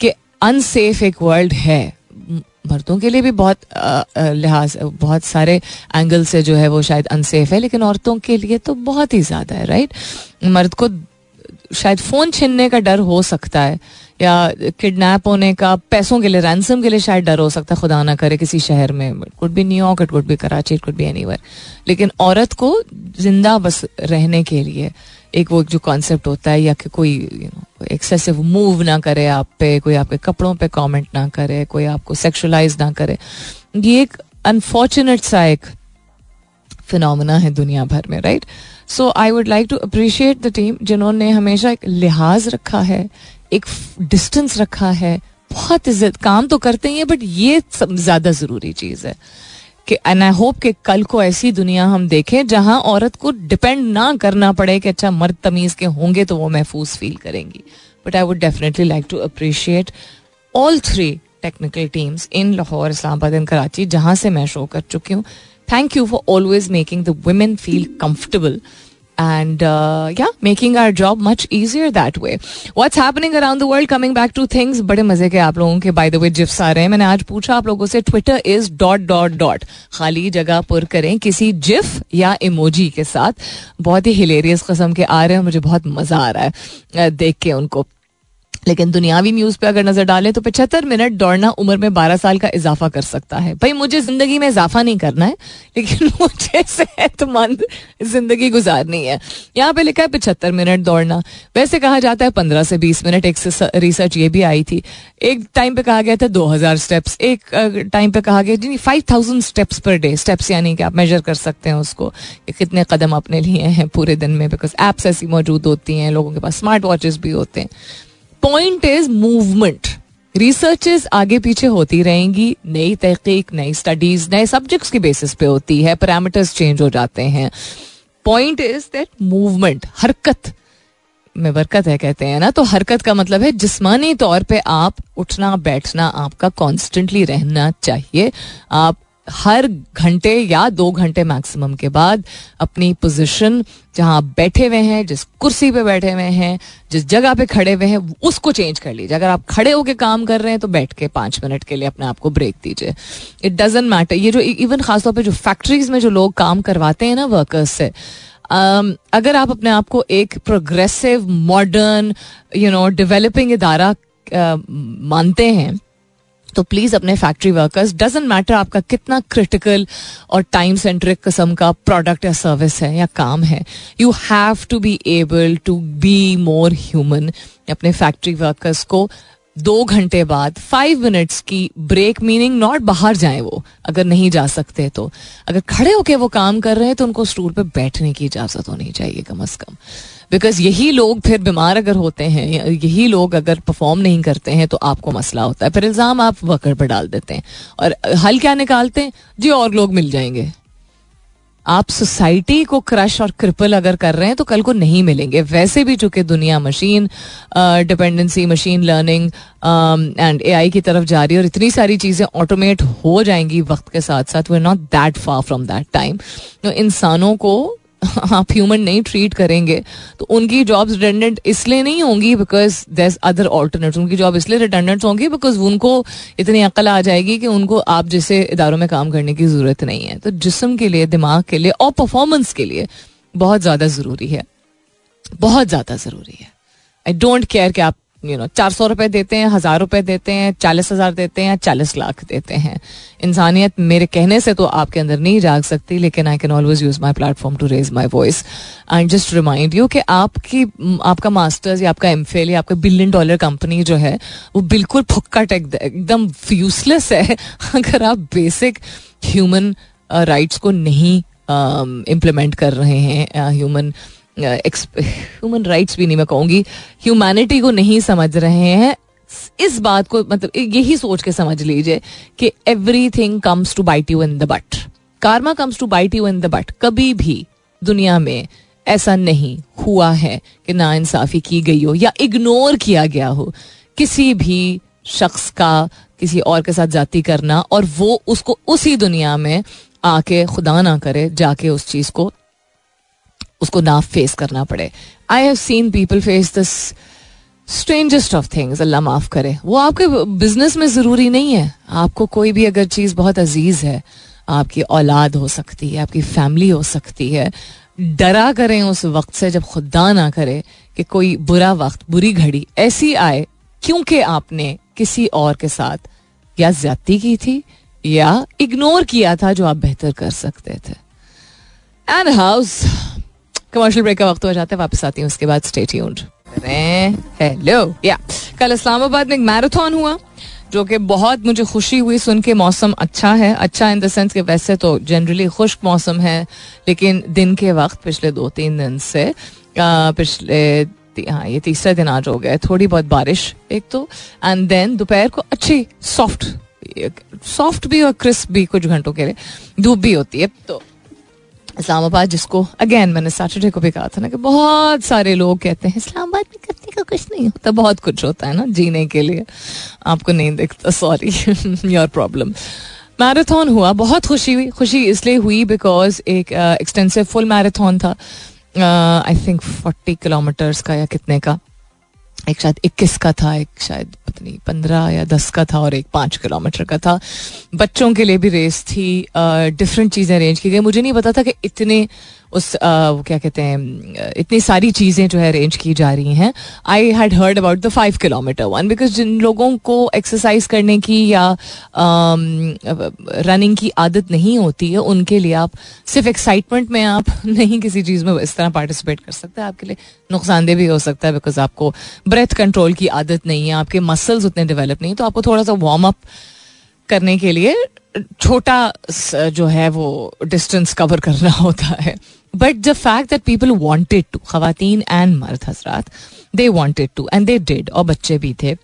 कि अनसेफ एक वर्ल्ड है। मर्दों के लिए भी बहुत लिहाज, बहुत सारे एंगल से जो है वो शायद अनसेफ है, लेकिन औरतों के लिए तो बहुत ही ज़्यादा है राइट मर्द को शायद फ़ोन छीनने का डर हो सकता है या किडनैप होने का, पैसों के लिए रैंसम के लिए शायद डर हो सकता है, खुदा ना करे किसी शहर में। It could be New York it could be Karachi it could be any लेकिन औरत को ज़िंदा बस रहने के लिए एक वो जो कॉन्सेप्ट होता है, या कि कोई यू नो एक्सेसिव मूव ना करे आप पे, कोई आपके कपड़ों पे कमेंट ना करे, कोई आपको सेक्सुलाइज ना करे। ये एक अनफॉर्चुनेट सा एक फिनोमिना है दुनिया भर में right so I would like to appreciate the team जिन्होंने हमेशा एक लिहाज रखा है एक डिस्टेंस रखा है। बहुत इज़्ज़त, काम तो करते ही है बट ये ज़्यादा ज़रूरी चीज़ है कि एंड आई होप कि कल को ऐसी दुनिया हम देखें जहाँ औरत को डिपेंड ना करना पड़े कि अच्छा मर्द तमीज के होंगे तो वो महफूज फील करेंगी। But I would definitely like to appreciate all three technical teams in Lahore Islamabad and Karachi जहाँ से मैं शो कर चुकी हूँ। Thank you for always making the women feel comfortable and uh, yeah making our job much easier that way. What's happening around the world? Coming back to things बड़े मज़े के आप लोगों के by the way जिप्स आ रहे हैं। मैंने आज पूछा आप लोगों से Twitter is dot dot dot खाली जगह पुर करें किसी जिफ या इमोजी के साथ। बहुत ही हिलेरियस कस्म के आ रहे हैं मुझे बहुत मज़ा आ रहा है देख के उनको। लेकिन दुनियावी न्यूज़ पे अगर नज़र डालें तो पचहत्तर मिनट दौड़ना उम्र में बारह साल का इजाफा कर सकता है। भाई, मुझे ज़िंदगी में इजाफा नहीं करना है, लेकिन [LAUGHS] मुझे सेहतमंद ज़िंदगी गुजारनी है। यहाँ पे लिखा है पचहत्तर मिनट दौड़ना। वैसे कहा जाता है पंद्रह से बीस मिनट, एक रिसर्च ये भी आई थी। एक टाइम पे कहा गया था दो हज़ार स्टेप्स एक टाइम पे कहा गया जी five thousand steps per day steps यानी कि आप मेजर कर सकते हैं उसको कि कितने कदम अपने लिए हैं पूरे दिन में बिकॉज़ एप्स ऐसी मौजूद होती हैं, लोगों के पास स्मार्ट वॉचेस भी होते हैं। पॉइंट इज़ मूवमेंट रिसर्चेस आगे पीछे होती रहेंगी, नई तहकीक, नई स्टडीज़ नए सब्जेक्ट्स की बेसिस पे होती है पैरामीटर्स चेंज हो जाते हैं। पॉइंट इज़ दैट मूवमेंट हरकत में बरकत है कहते हैं ना तो हरकत का मतलब है जिस्मानी तौर पे आप उठना, बैठना, आपका कॉन्स्टेंटली रहना चाहिए। आप हर घंटे या दो घंटे मैक्सिमम के बाद अपनी पोजीशन जहाँ आप बैठे हुए हैं जिस कुर्सी पे बैठे हुए हैं जिस जगह पे खड़े हुए हैं उसको चेंज कर लीजिए। अगर आप खड़े होकर काम कर रहे हैं तो बैठ के पाँच मिनट के लिए अपने आप को ब्रेक दीजिए। इट डजेंट मैटर ये जो इवन खासतौर पर जो फैक्ट्रीज में जो लोग काम करवाते हैं ना वर्कर्स से Um, अगर आप अपने आप को एक progressive modern you know developing इदारा uh, मानते हैं तो प्लीज़ अपने फैक्ट्री वर्कर्स डजेंट मैटर आपका कितना क्रिटिकल और टाइम सेंट्रिक किस्म का प्रोडक्ट या सर्विस है या काम है you have to be able to be more human अपने फैक्ट्री वर्कर्स को दो घंटे बाद फाइव मिनट्स की ब्रेक मीनिंग नॉट बाहर जाए वो, अगर नहीं जा सकते तो। अगर खड़े होके वो काम कर रहे हैं तो उनको स्टूल पे बैठने की इजाज़त होनी चाहिए कम अज कम। बिकॉज़ यही लोग फिर बीमार अगर होते हैं यही लोग अगर परफॉर्म नहीं करते हैं तो आपको मसला होता है। फिर इल्ज़ाम आप वर्कर पर डाल देते हैं। और हल क्या निकालते हैं? जी, और लोग मिल जाएँगे। आप सोसाइटी को क्रश और क्रिपल अगर कर रहे हैं तो कल को नहीं मिलेंगे। वैसे भी चूँकि दुनिया machine dependency machine learning and A की तरफ़ जा रही है, और इतनी सारी चीज़ें ऑटोमेट हो जाएँगी वक्त के साथ साथ we're not that far from that time तो इंसानों को [LAUGHS] आप ह्यूमन नहीं ट्रीट करेंगे तो उनकी जॉब्स रिटेंडेंट इसलिए नहीं होंगी बिकॉज़ देर अदर ऑल्टरनेट उनकी जॉब इसलिए रिटेंडेंट होंगी बिकॉज़ उनको इतनी अकल आ जाएगी कि उनको आप जैसे इदारों में काम करने की ज़रूरत नहीं है। तो जिसम के लिए, दिमाग के लिए और परफॉर्मेंस के लिए बहुत ज़्यादा ज़रूरी है। बहुत ज़्यादा ज़रूरी है। आई डोंट केयर कि आप यू नो चार सौ रुपए देते हैं हज़ार रुपए देते हैं चालीस हज़ार देते हैं चालीस लाख देते हैं। इंसानियत मेरे कहने से तो आपके अंदर नहीं जाग सकती लेकिन I can always use my platform to raise my voice and just remind you कि आपकी आपका मास्टर्स या आपका एम या आपका बिलियन डॉलर कंपनी जो है वो बिल्कुल फुक्का टेक एकदम यूजलेस है। [LAUGHS] अगर आप बेसिक ह्यूमन राइट्स को नहीं इम्प्लीमेंट um, कर रहे हैं ह्यूमन uh, ह्यूमन राइट्स भी नहीं मैं कहूँगी। ह्यूमैनिटी को नहीं समझ रहे हैं। इस बात को मतलब यही सोच के समझ लीजिए कि everything comes to bite you in the butt karma comes to bite you in the butt कभी भी दुनिया में ऐसा नहीं हुआ है कि ना इंसाफी की गई हो या इग्नोर किया गया हो। किसी भी शख्स का, किसी और के साथ जाति करना और वो उसको उसी दुनिया में आके खुदा ना करे, जाके उस चीज़ को उसको ना फेस करना पड़े। I have seen people face this strangest of things अल्लाह माफ़ करे। वो आपके बिज़नेस में ज़रूरी नहीं है। आपको कोई भी अगर चीज़ बहुत अज़ीज़ है, आपकी औलाद हो सकती है, आपकी फैमिली हो सकती है, डरा करें उस वक्त से जब खुदा ना करे कि कोई बुरा वक्त, बुरी घड़ी ऐसी आए, क्योंकि आपने किसी और के साथ या ज्यादती की थी या इग्नोर किया था जो आप बेहतर कर सकते थे। एंड हाउस कमर्शियल ब्रेक का वक्त हो जाता है वापस आती हूँ उसके बाद स्टे ट्यून्ड हेलो या कल इस्लामाबाद में एक मैराथन हुआ जो कि बहुत मुझे खुशी हुई सुन के मौसम अच्छा है। अच्छा इन द सेंस कि वैसे तो जनरली खुश्क मौसम है लेकिन दिन के वक्त पिछले दो तीन दिन से आ, पिछले हाँ ये तीसरा दिन आज हो गया थोड़ी बहुत बारिश एक तो एंड देन दोपहर को अच्छी सॉफ्ट सॉफ्ट भी और क्रिस्प भी कुछ घंटों के लिए धूप भी होती है। तो इस्लामाबाद, जिसको अगेन मैंने सैटरडे को भी कहा था ना कि बहुत सारे लोग कहते हैं, इस्लामाबाद में करने का कुछ नहीं होता। बहुत कुछ होता है ना, जीने के लिए। आपको नहीं दिखता सॉरी योर प्रॉब्लम मैराथन हुआ, बहुत खुशी हुई, खुशी इसलिए हुई बिकॉज़ एक एक्सटेंसिव फुल मैराथन था। आई थिंक फोर्टी किलोमीटर्स का या कितने का। एक शायद इक्कीस का था, एक शायद पता नहीं, पंद्रह या दस का था और एक पाँच किलोमीटर का था। बच्चों के लिए भी रेस थी डिफरेंट चीज़ें अरेंज की गई। मुझे नहीं पता था कि इतने उस वो क्या कहते हैं इतनी सारी चीज़ें जो है अरेंज की जा रही हैं। I had heard about the five kilometre one because जिन लोगों को एक्सरसाइज करने की या रनिंग की आदत नहीं होती है, उनके लिए आप सिर्फ़ एक्साइटमेंट में आप [LAUGHS] नहीं किसी चीज़ में इस तरह पार्टिसिपेट कर सकते हैं। आपके लिए नुकसानदेह भी हो सकता है बिकॉज़ आपको ब्रेथ कंट्रोल की आदत नहीं है, आपके मसल्स उतने डेवलप नहीं तो आपको थोड़ा सा वार्म अप करने के लिए छोटा जो है वो डिस्टेंस कवर करना [LAUGHS] होता है। But the fact that people wanted to खातन एंड मर्द हजरात they wanted to and they did और बच्चे भी थे.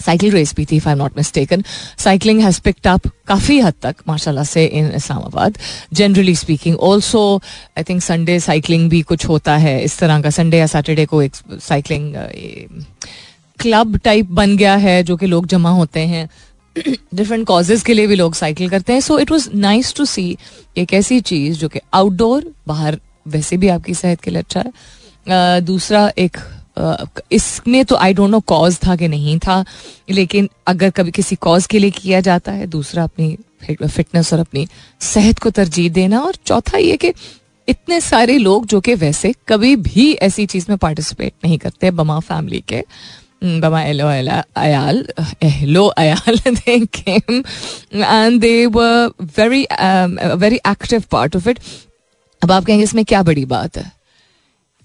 साइकिल रेस भी थी I not mistaken cycling has picked up काफ़ी हद तक, माशाल्लाह से in Islamabad generally speaking also I think Sunday cycling भी कुछ होता है. इस तरह का संडे या सैटरडे को एक साइकिलिंग क्लब टाइप बन गया है, जो कि लोग जमा होते हैं. डिफरेंट कॉजेज के लिए भी लोग साइकिल करते हैं। So it was nice to see एक ऐसी चीज़ जो कि आउटडोर बाहर वैसे भी आपकी सेहत के लिए अच्छा है। दूसरा एक uh, इसमें तो आई डोंट नो कॉज था कि नहीं था लेकिन अगर कभी किसी कॉज के लिए किया जाता है दूसरा अपनी फिटनेस और अपनी सेहत को तरजीह देना। और चौथा ये कि इतने सारे लोग जो कि वैसे कभी भी ऐसी चीज़ में पार्टिसिपेट नहीं करते बमा फैमिली के। Bama Elo Ayal, Hello Ayal, [LAUGHS] they came. And they were very, um, a very active part of it. अब आप कहेंगे इसमें क्या बड़ी बात है?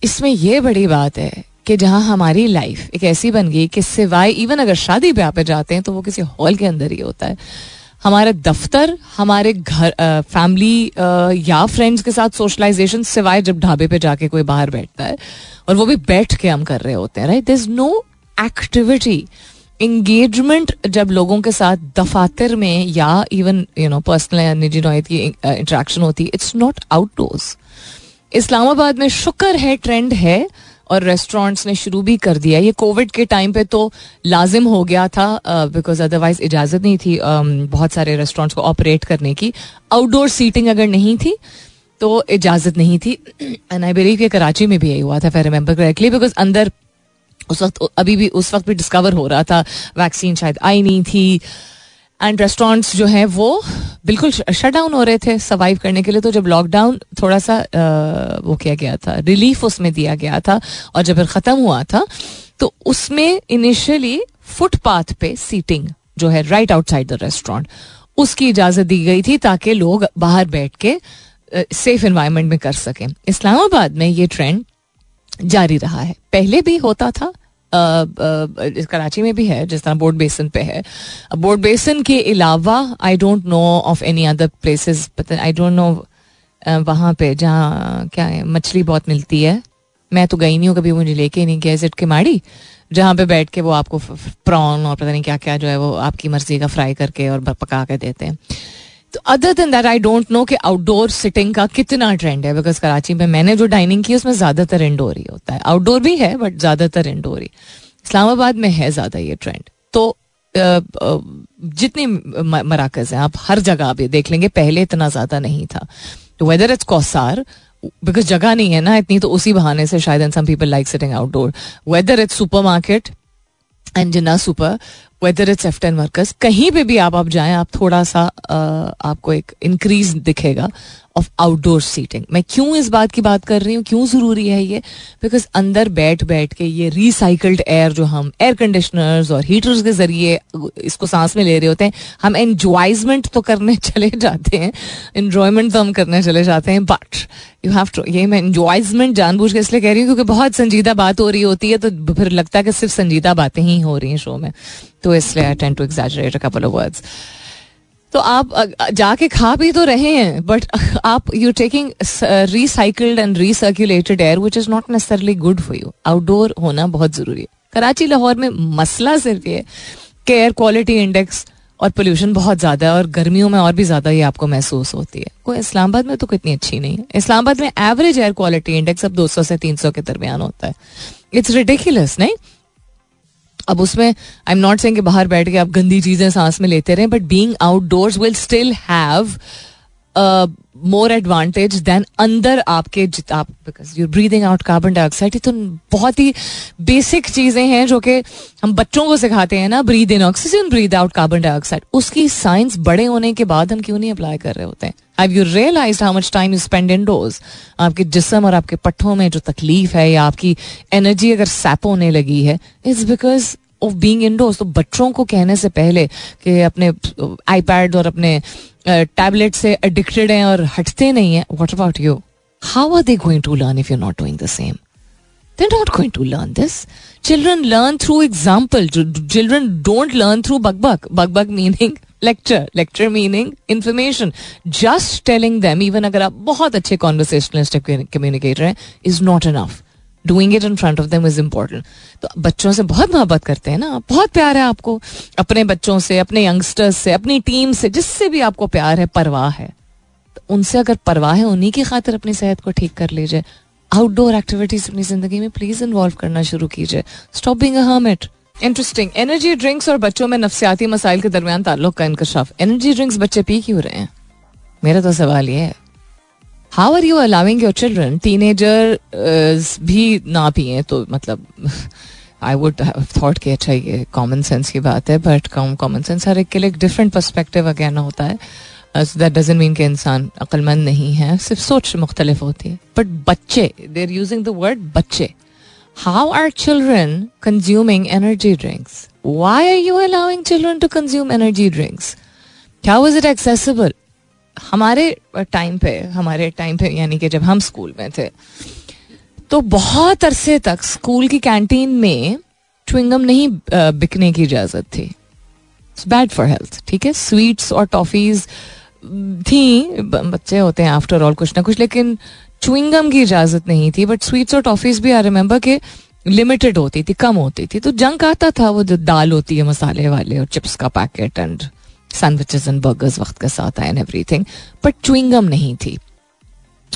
इसमें यह बड़ी बात है कि जहाँ हमारी लाइफ एक ऐसी बन गई कि सिवाय इवन अगर शादी ब्याह पे जाते हैं तो वो किसी हॉल के अंदर ही होता है। हमारे दफ्तर हमारे घर फैमिली या फ्रेंड्स के साथ सोशलाइजेशन सिवाय जब ढाबे पे जाके कोई बाहर बैठता है और वो भी बैठ के हम कर रहे होते हैं right this no activity engagement जब लोगों के साथ दफातर में या इवन यू नो पर्सनल या निजी नोयत की इंट्रैक्शन होती है इट्स नॉट आउटडोर्स इस्लामाबाद में शुक्र है ट्रेंड है और रेस्टोरेंट्स ने शुरू भी कर दिया ये कोविड के टाइम पे तो लाजिम हो गया था बिकॉज़ अदरवाइज़ इजाज़त नहीं थी um, बहुत सारे रेस्टोरेंट्स को ऑपरेट करने की। आउटडोर सीटिंग अगर नहीं थी तो इजाज़त नहीं थी। एंड आई बिलीव कि कराची में भी यही हुआ था आई रिमेंबर करेक्टली बिकॉज़ अंदर उस वक्त अभी भी उस वक्त भी डिस्कवर हो रहा था वैक्सीन शायद आई नहीं थी। एंड रेस्टोरेंट्स जो हैं वो बिल्कुल शट डाउन हो रहे थे सर्वाइव करने के लिए। तो जब लॉकडाउन थोड़ा सा आ, वो किया गया था रिलीफ उसमें दिया गया था और जब ख़त्म हुआ था तो उसमें इनिशियली फुटपाथ पे सीटिंग जो है राइट आउटसाइड द रेस्टोरेंट उसकी इजाज़त दी गई थी ताकि लोग बाहर बैठ के सेफ़ इन्वायरमेंट में कर सकें। इस्लामाबाद में ये ट्रेंड जारी रहा है। पहले भी होता था कराची में भी है, जिस तरह बोर्ड बेसन पे है। बोर्ड बेसन के अलावा I don't know of any other places I don't know वहाँ पे जहाँ क्या है, मछली बहुत मिलती है। मैं तो गई नहीं हूँ कभी मुझे लेके नहीं गया जिट के माड़ी, जहाँ पे बैठ के वो आपको प्रॉन और पता नहीं क्या क्या जो है, वो आपकी मर्ज़ी का फ्राई करके और पका के देते हैं। तो other than that I don't know कि आउटडोर सिटिंग का कितना ट्रेंड है बिकॉज़ कराची में मैंने जो डाइनिंग की, उसमें ज़्यादातर इंडोर ही होता है। आउटडोर भी है बट ज़्यादातर इंडोर ही। इस्लामाबाद में है ज़्यादा ये ट्रेंड तो जितने मराकज हैं, आप हर जगह आप ये देख लेंगे, पहले इतना ज़्यादा नहीं था। तो वेदर इट्स कौसार बिकॉज़ जगह नहीं है ना, इतनी तो उसी बहाने से शायद some people like sitting outdoor whether it's supermarket and Jinnah super whether it's F ten workers कहीं पे भी आप आप जाएँ, आप थोड़ा सा आपको एक इंक्रीज दिखेगा। ऑफ़ आउटडोर सीटिंग मैं क्यों इस बात की बात कर रही हूँ? क्यों ज़रूरी है ये? बिकॉज़ अंदर बैठ बैठ के ये रिसाइकल्ड एयर जो हम एयर कंडीशनर्स और हीटर्स के ज़रिए इसको सांस में ले रहे होते हैं, हम एंजॉयमेंट तो करने [LAUGHS] चले जाते हैं इन्जॉयमेंट तो हम करने चले जाते हैं बट यू हैव टू ये मैं इन्जॉयमेंट जानबूझ के इसलिए कह रही हूँ क्योंकि बहुत संजीदा बात हो रही होती है तो फिर लगता है कि सिर्फ़ संजीदा बातें ही हो रही हैं शो में। तो इसलिए I tend to exaggerate a couple of words तो आप जाके खा भी तो रहे हैं बट आप you taking recycled and recirculated air which is not necessarily good for you outdoor होना बहुत ज़रूरी है। कराची, लाहौर में मसला सिर्फ़ ये कि एयर क्वालिटी इंडेक्स और पोल्यूशन बहुत ज़्यादा है और गर्मियों में और भी ज़्यादा ये आपको महसूस होती है। कोई इस्लामाबाद में तो कितनी अच्छी नहीं है। इस्लामाबाद में एवरेज एयर क्वालिटी इंडेक्स अब 200 से 300 के दरमियान होता है। इट्स रिडिकुलस नहीं? अब उसमें आई एम नॉट सेइंग कि बाहर बैठ के आप गंदी चीज़ें सांस में लेते रहें but being outdoors will still have more advantage than अंदर आपके आप because you breathing out carbon dioxide ये तो बहुत ही बेसिक चीज़ें हैं जो कि हम बच्चों को सिखाते हैं ना breathe in oxygen breathe out carbon dioxide उसकी साइंस बड़े होने के बाद हम क्यों नहीं अप्लाई कर रहे होते हैं? Have you realize how much time you spend in those आपके जिसम और आपके पट्टों में जो तकलीफ़ है या आपकी एनर्जी अगर सैप होने लगी है it's because of being indoors तो बच्चों को कहने से पहले कि अपने आईपैड और अपने टैबलेट से एडिक्टेड हैं और हटते नहीं है what about you how are they going to learn if you not doing the same they're not going to learn this. Children learn through example. Children don't learn through bug bug. Bug bug meaning lecture. Lecture meaning information. Just telling them, even अगर आप बहुत अच्छे conversationalist communicator हैं, is not enough. Doing it in front of them is important तो बच्चों से बहुत मोहब्बत करते हैं ना बहुत प्यार है आपको। अपने बच्चों से, अपने यंगस्टर्स से, अपनी टीम से, जिससे भी आपको प्यार है, परवाह है। तो उनसे अगर परवाह है, उन्हीं की खातिर अपनी सेहत को ठीक कर लीजिए। आउटडोर एक्टिविटीज़ अपनी ज़िंदगी में प्लीज़ इन्वॉल्व करना शुरू कीजिए। Stop being hermit interesting energy drinks और बच्चों में नफसियाती मसाइल के दरमियान ताल्लुक का इंकशाफ एनर्जी ड्रिंक्स बच्चे पी क्यों रहे हैं? मेरा तो सवाल ये है। How are you allowing your children teenager भी ना पिए? तो मतलब आई वुड थॉट कि अच्छा ये कॉमन सेंस की बात है बट कॉमन सेंस हर एक के लिए एक डिफरेंट पर्सपेक्टिव कहना होता है दैट डजेंट मीन कि इंसान अक्लमंद नहीं है, सिर्फ़ सोच मुख्तलिफ़ होती है। बट बच्चे they are using the word बच्चे। How are children consuming energy drinks why are you allowing children to consume energy drinks how is it accessible हमारे टाइम पे, हमारे टाइम पे, यानी कि जब हम स्कूल में थे तो बहुत अरसे तक स्कूल की कैंटीन में च्विंगम नहीं बिकने की इजाज़त थी। बैड फॉर हेल्थ ठीक है? स्वीट्स और टॉफीज थी बच्चे होते हैं आफ्टर ऑल कुछ ना कुछ, लेकिन च्विंगम की इजाज़त नहीं थी बट स्वीट्स और टॉफीज भी आई रिमेंबर के लिमिटेड होती थी, कम होती थी। तो जंक आता था, वो जो दाल होती है मसाले वाले और चिप्स का packet and sandwiches and burgers वक्त के साथ आए एवरी थिंग बट च्विंगम नहीं थी।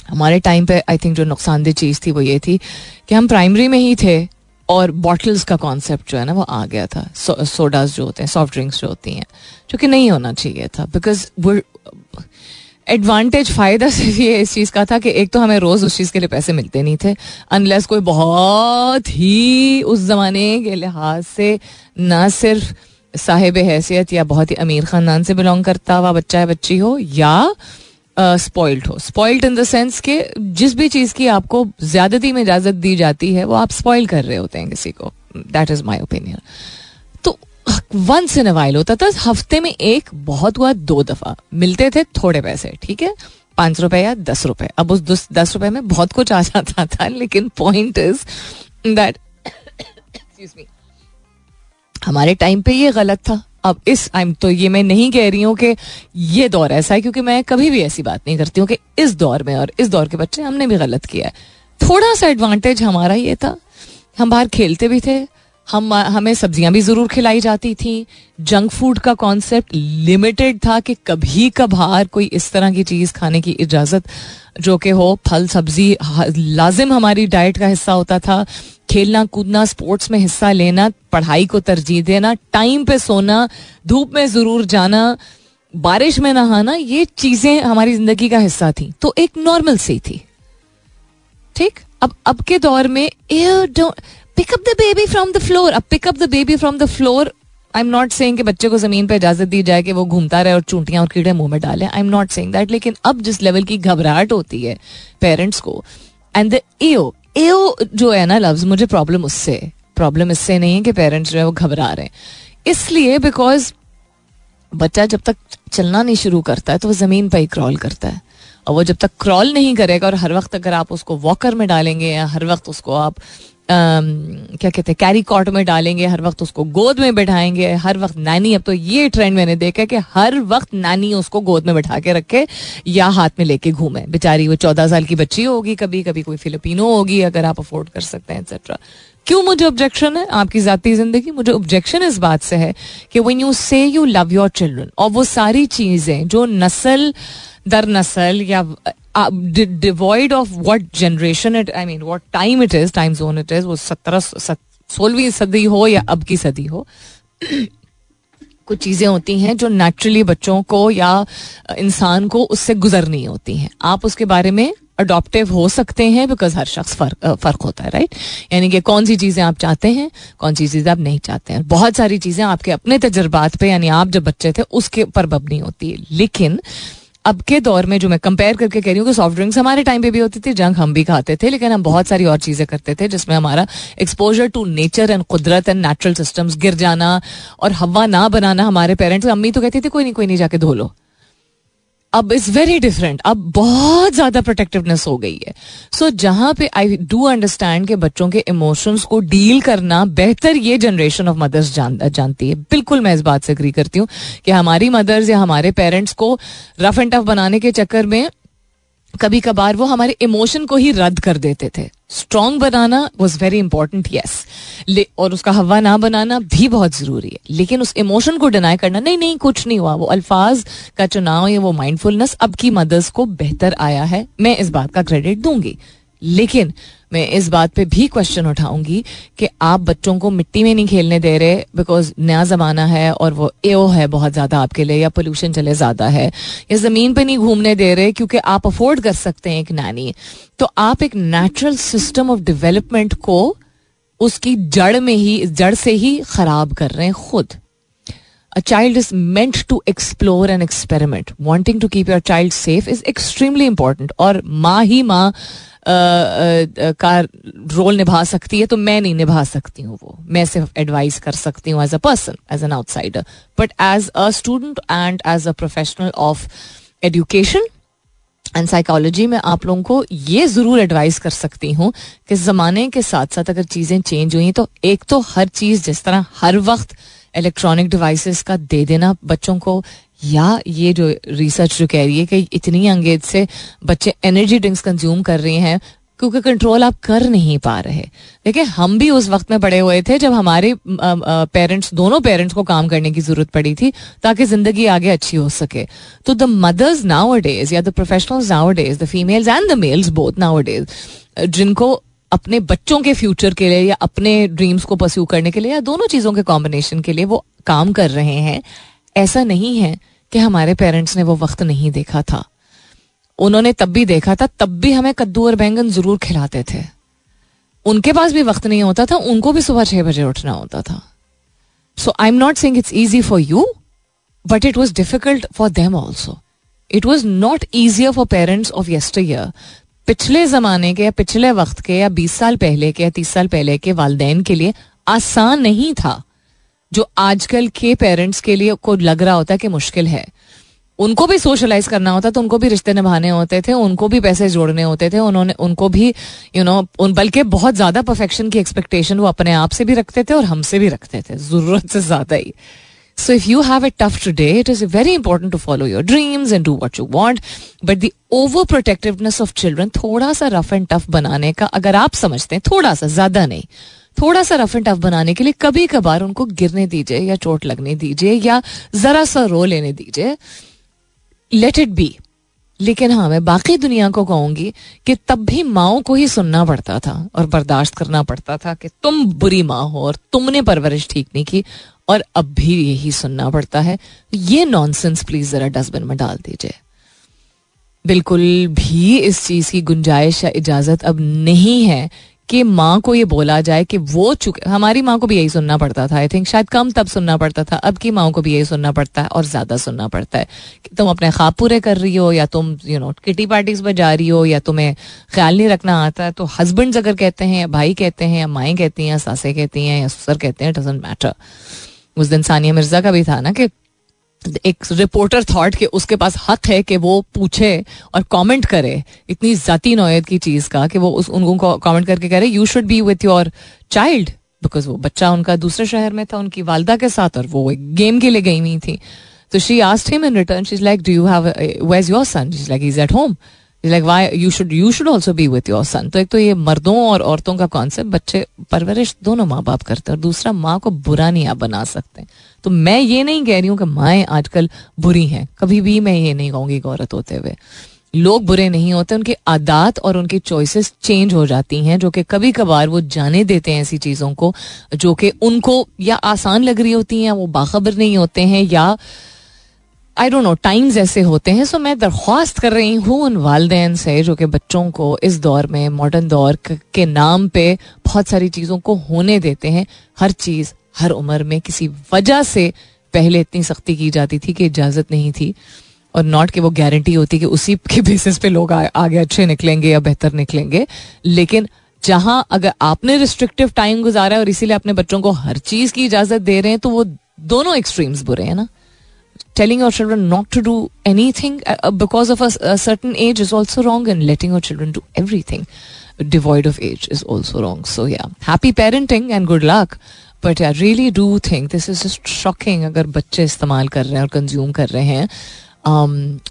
हमारे टाइम पे आई थिंक जो नुकसानदेह चीज़ थी वो ये थी कि हम प्राइमरी में ही थे और बॉटल्स का कॉन्सेप्ट जो है ना वो आ गया था। सो, सोडाज जो होते हैं सॉफ्ट ड्रिंक्स जो होती हैं जो कि नहीं होना चाहिए था। बिकॉज़ वो एडवांटेज फ़ायदा सिर्फ़ ये इस चीज़ का था कि एक तो हमें रोज़ उस चीज़ के लिए पैसे मिलते नहीं थे। अनलेस कोई बहुत ही उस जमाने के लिहाज से ना सिर्फ़ साहिब हैसियत या बहुत ही अमीर ख़ानदान से बिलोंग करता हुआ बच्चा है, बच्ची हो, या स्पॉइल्ड हो। स्पॉइल्ड इन द सेंस के जिस भी चीज़ की आपको ज्यादती में इजाज़त दी जाती है, वो आप स्पॉइल कर रहे होते हैं किसी को। दैट इज़ माई ओपिनियन तो वंस इन वाइल होता था, हफ़्ते में एक, बहुत हुआ दो दफ़ा। मिलते थे थोड़े पैसे, ठीक है? पाँच रुपए या दस रुपए। अब उस दस रुपए में बहुत कुछ आ जाता था, लेकिन point is that excuse me हमारे टाइम पे ये गलत था। अब इस टाइम तो ये मैं नहीं कह रही हूँ कि ये दौर ऐसा है, क्योंकि मैं कभी भी ऐसी बात नहीं करती हूँ कि इस दौर में और इस दौर के बच्चे हमने भी गलत किया है। थोड़ा सा एडवांटेज हमारा ये था। हम बाहर खेलते भी थे हम, हमें सब्ज़ियाँ भी ज़रूर खिलाई जाती थी। जंक फ़ूड का कॉन्सेप्ट लिमिटेड था कि कभी कभार कोई इस तरह की चीज़ खाने की इजाज़त, जो कि हो, फल, सब्ज़ी लाजिम हमारी डाइट का हिस्सा होता था। खेलना, कूदना स्पोर्ट्स में हिस्सा लेना, पढ़ाई को तरजीह देना टाइम पे सोना, धूप में ज़रूर जाना, बारिश में नहाना, ये चीज़ें हमारी ज़िंदगी का हिस्सा थी। तो एक नॉर्मल सी थी। ठीक? अब अब के दौर में pick up the baby from the floor अब pick up the baby from the floor I am not saying कि बच्चे को ज़मीन पर इजाज़त दी जाए कि वो घूमता रहे और चूंटियाँ और कीड़े मुँह में डाले। I am not saying that लेकिन अब जिस लेवल की घबराहट होती है पेरेंट्स को एंड द एओ एओ जो है ना लफ्ज मुझे प्रॉब्लम उससे प्रॉब्लम इससे नहीं है कि पेरेंट्स जो है वो घबरा रहे हैं। इसलिए बिकॉज़ बच्चा जब तक चलना नहीं शुरू करता है तो वो ज़मीन पर ही क्रॉल करता है। और वो जब तक क्रॉल नहीं करेगा और हर वक्त अगर आप उसको वॉकर में डालेंगे या हर वक्त उसको आप क्या कहते हैं कैरी कॉट में डालेंगे, हर वक्त उसको गोद में बैठाएँगे, हर वक्त नानी, अब तो ये ट्रेंड मैंने देखा कि हर वक्त नानी उसको गोद में बैठा के रखे या हाथ में लेके घूमे। बेचारी वो चौदह साल की बच्ची होगी कभी कभी कोई फिलिपिनो होगी, अगर आप अफोर्ड कर सकते हैं एक्सेट्रा क्यों मुझे ऑब्जेक्शन है? आपकी जाती ज़िंदगी मुझे ऑब्जेक्शन इस बात से है कि when you say you love your children और वो सारी चीज़ें जो नस्ल, दर नस्ल या divide of what generation it I mean what time it is time zone it is वो सत्रह सोलहवीं सदी हो या अब की सदी हो, [CLEARS THROAT] कुछ चीज़ें होती हैं जो नेचुरली बच्चों को या इंसान को उससे गुजरनी होती हैं। आप उसके बारे में अडोप्टिव हो सकते हैं बिकॉज़ हर शख्स फ़र्क फ़र्क होता है राइट यानी कि कौन सी चीज़ें आप चाहते हैं, कौन सी चीज़ें आप नहीं चाहते हैं। बहुत सारी चीज़ें आपके अपने तजर्बात पे, यानी आप जब बच्चे थे, उसके पर बबनी होती है। लेकिन अब के दौर में जो मैं कंपेयर करके कह रही हूँ कि सॉफ्ट ड्रिंक्स हमारे टाइम पे भी होती थी जंग हम भी खाते थे, लेकिन हम बहुत सारी और चीज़ें करते थे, जिसमें हमारा एक्सपोजर टू नेचर एंड कुदरत एंड नेचुरल सिस्टम्स गिर जाना और हवा ना बनाना हमारे पेरेंट्स अम्मी तो कहती थी, कोई नहीं कोई नहीं, जाके धो लो। अब इज़ वेरी डिफरेंट अब बहुत ज़्यादा प्रोटेक्टिवनेस हो गई है. सो so, जहाँ पे आई डू अंडरस्टैंड के बच्चों के इमोशंस को डील करना बेहतर ये जनरेशन ऑफ़ मदर्स जान, जानती है. बिल्कुल मैं इस बात से अग्री करती हूँ कि हमारी मदर्स या हमारे पेरेंट्स को रफ एंड टफ बनाने के चक्कर में कभी कभार वो हमारे इमोशन को ही रद्द कर देते थे. स्ट्रॉन्ग बनाना वॉज़ वेरी इंपॉर्टेंट यस और उसका हवा ना बनाना भी बहुत ज़रूरी है। लेकिन उस इमोशन को डिनाई करना, नहीं नहीं, कुछ नहीं हुआ। वो अल्फाज का चुनाव या वो माइंडफुलनेस अब की मदर्स को बेहतर आया है। मैं इस बात का क्रेडिट दूँगी। लेकिन मैं इस बात पे भी क्वेश्चन उठाऊँगी कि आप बच्चों को मिट्टी में नहीं खेलने दे रहे बिकॉज़ नया ज़माना है और वो एओ है बहुत ज़्यादा आपके लिए या पोल्यूशन चले ज़्यादा है या ज़मीन पे नहीं घूमने दे रहे क्योंकि आप अफोर्ड कर सकते हैं एक नैनी। तो आप एक नेचुरल सिस्टम ऑफ़ डेवलपमेंट को उसकी जड़ में ही, जड़ से ही खराब कर रहे हैं खुद। A child is meant to explore and experiment. Wanting to keep your child safe is extremely important और माँ ही माँ का रोल निभा सकती है तो मैं नहीं निभा सकती हूँ वो। मैं सिर्फ़ एडवाइस कर सकती हूँ as a person as an outsider but as a student and as a professional of education and psychology में आप लोगों को ये ज़रूर एडवाइस कर सकती हूँ कि ज़माने के साथ साथ अगर चीज़ें चेंज हुई तो एक तो हर चीज़ जिस तरह हर वक्त इलेक्ट्रॉनिक डिवाइसेस का दे देना बच्चों को या ये जो रिसर्च जो कह रही है कि इतनी अंगेज से बच्चे एनर्जी ड्रिंक्स कंज्यूम कर रहे हैं, क्योंकि कंट्रोल आप कर नहीं पा रहे। देखिए, हम भी उस वक्त में पड़े हुए थे जब हमारे पेरेंट्स दोनों पेरेंट्स को काम करने की ज़रूरत पड़ी थी, ताकि ज़िंदगी आगे अच्छी हो सके। तो द मदर्स नाउ डेज़ या the professionals nowadays the females and the males both nowadays जिनको अपने बच्चों के फ्यूचर के लिए या अपने ड्रीम्स को परस्यू करने के लिए या दोनों चीज़ों के कॉम्बिनेशन के लिए वो काम कर रहे हैं, ऐसा नहीं है। कि हमारे पेरेंट्स ने वो वक्त नहीं देखा था। उन्होंने तब भी देखा था, तब भी हमें कद्दू और बैंगन ज़रूर खिलाते थे। उनके पास भी वक्त नहीं होता था, उनको भी सुबह छह बजे उठना होता था। So I am not saying it's easy for you but it was difficult for them also it was not easier for parents of yesteryear पिछले जमाने के या पिछले वक्त के या बीस साल पहले के या तीस साल पहले के वालदेन के लिए आसान नहीं था। जो आजकल के पेरेंट्स के लिए को लग रहा होता है कि मुश्किल है। उनको भी सोशलाइज करना होता तो उनको भी रिश्ते निभाने होते थे, उनको भी पैसे जोड़ने होते थे, उन्होंने, उनको भी यू नो उन, बल्कि बहुत ज़्यादा परफेक्शन की एक्सपेक्टेशन वो अपने आप से भी रखते थे और हमसे भी रखते थे, ज़रूरत से ज़्यादा ही। So if you have it tough it is very important to follow your dreams dreams do what you want but the over protectiveness of children थोड़ा सा रफ एंड टफ बनाने का, अगर आप समझते हैं, थोड़ा सा, ज़्यादा नहीं। थोड़ा सा रफ एंड टफ बनाने के लिए कभी कभार उनको गिरने दीजिए या चोट लगने दीजिए या जरा सा रो लेने दीजिए। लेट इट बी लेकिन हाँ मैं बाकी दुनिया को कहूँगी कि तब भी माओ को ही सुनना पड़ता था और बर्दाश्त करना पड़ता था कि तुम बुरी माँ हो और तुमने परवरिश ठीक नहीं की और अब भी यही सुनना पड़ता है। ये नॉनसेंस प्लीज़ जरा डस्टबिन में डाल दीजिए। बिल्कुल भी इस चीज़ की गुंजाइश या इजाज़त अब नहीं है कि माँ को ये बोला जाए कि वो चुके, हमारी माँ को भी यही सुनना पड़ता था आई थिंक शायद कम तब सुनना पड़ता था, अब की माँ को भी यही सुनना पड़ता है और ज़्यादा सुनना पड़ता है कि तुम अपने ख्वाब पूरे कर रही हो या तुम यू नो किटी पार्टीज़ में जा रही हो या तुम्हें ख्याल नहीं रखना आता तो हस्बैंड अगर कहते हैं या भाई कहते हैं या माएँ कहती हैं या सासें कहती हैं या ससुर कहते हैं डजेंट मैटर उस दिन सानिया मिर्ज़ा का भी था ना कि एक रिपोर्टर थॉट कि उसके पास हक है कि वो पूछे और कमेंट करे इतनी जाती नोयत की चीज़ का कि वो उस उनको कमेंट करके कह रहे you should be with your child because वो बच्चा उनका दूसरे शहर में था, उनकी वालदा के साथ और वो एक गेम के लिए गई हुई थी। तो she asked him in return she is like do you have where's your son she is like is at home like why you should you should also be with your son तो एक तो ये मर्दों और औरतों का concept बच्चे परवरिश दोनों माँ बाप करते हैं और दूसरा माँ को बुरा नहीं आप बना सकते तो मैं ये नहीं कह रही हूँ कि माएँ आजकल बुरी हैं। कभी भी मैं ये नहीं कहूँगी औरत होते हुए। लोग बुरे नहीं होते, उनके आदात और उनकी चॉइसेस चेंज हो जाती हैं, जो कि कभी कभार वो जाने देते हैं ऐसी चीज़ों को, जो कि उनको या आसान लग रही होती हैं वो बाखबर नहीं होते हैं या आई डोंट नो टाइम्स ऐसे होते हैं सो मैं दरख्वास्त कर रही हूँ उन वालदेन से, जो कि बच्चों को इस दौर में मॉडर्न दौर के नाम पे बहुत सारी चीज़ों को होने देते हैं। हर चीज़, हर उम्र में किसी वजह से पहले इतनी सख्ती की जाती थी कि इजाज़त नहीं थी, और नॉट कि वो गारंटी होती कि उसी के बेसिस पे लोग आगे अच्छे निकलेंगे या बेहतर निकलेंगे। लेकिन जहाँ अगर आपने रिस्ट्रिक्टिव टाइम गुजारा है और इसीलिए अपने बच्चों को हर चीज़ की इजाज़त दे रहे हैं तो वो दोनों एक्सट्रीम्स बुरे हैं ना। telling your children not to do anything uh, because of a, a, certain age is also wrong and letting your children do everything devoid of age is also wrong so yeah happy parenting and good luck but I really do think this is just shocking अगर बच्चे इस्तेमाल कर रहे हैं और consume कर रहे हैं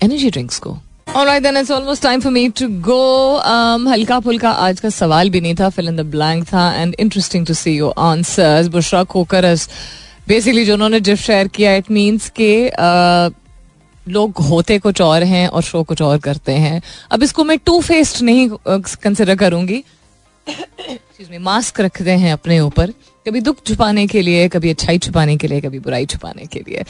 एनर्जी ड्रिंक्स को Alright, then it's almost time for me to go. Um, हल्का फुल्का आज का सवाल भी नहीं था फिल इन द ब्लैंक था and interesting to see your answers Bushra Khokhar basically जो उन्होंने जिफ शेयर किया इट मीन्स के लोग होते कुछ और हैं और शो कुछ और करते हैं। अब इसको मैं टू फेस्ड नहीं कंसिडर करूँगी। [COUGHS] मास्क रखते हैं अपने ऊपर। कभी दुख छुपाने के लिए, कभी अच्छाई छुपाने के लिए, कभी बुराई छुपाने के लिए।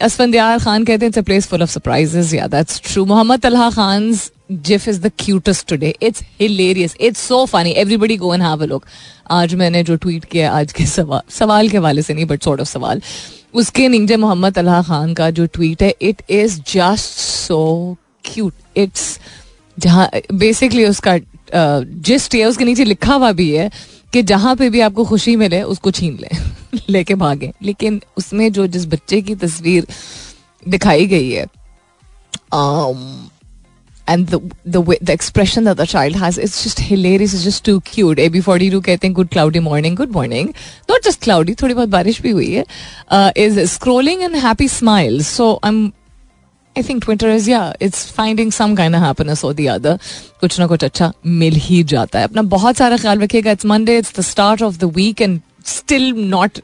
असफंदियार खान कहते हैं place full of surprises yeah that's true Mohammad Talha Khan GIF is the cutest today it's hilarious it's so funny everybody go and have a look आज मैंने जो ट्वीट किया आज के सवाल सवाल के हवाले से नहीं बट सॉर्ट ऑफ़ सवाल। उसके नीचे मोहम्मद तलहा खान का जो ट्वीट है it is just so cute it's जहाँ बेसिकली उसका जिस्ट है, उसके नीचे लिखा हुआ भी है कि जहाँ पे भी आपको खुशी मिले उसको छीन ले लेके भागे लेकिन उसमें जो जिस बच्चे की तस्वीर दिखाई गई है the the way the expression that the child has it's just hilarious it's just too cute ab42 कहते हैं good cloudy morning good morning not just cloudy थोड़ी बहुत बारिश भी हुई है uh, is scrolling and happy smiles so I'm I think Twitter is yeah, it's finding some kind of happiness or the other. कुछ ना कुछ अच्छा मिल ही जाता है अपना बहुत सारा ख्याल रखिएगा it's Monday it's the start of the week and still not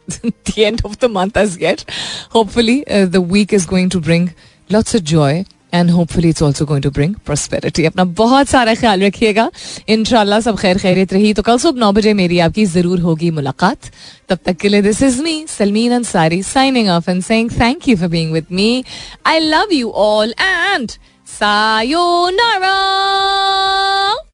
the end of the month as yet. Hopefully, uh, the week is going to bring lots of joy and hopefully it's also going to bring prosperity अपना बहुत सारा ख्याल रखिएगा। इनशाला सब खैर खैरियत रही। तो कल सुबह नौ बजे मेरी आपकी ज़रूर होगी मुलाकात। तब तक के लिए this is me Salmeen Ansari signing off and saying thank you for being with me I love you all and sayonara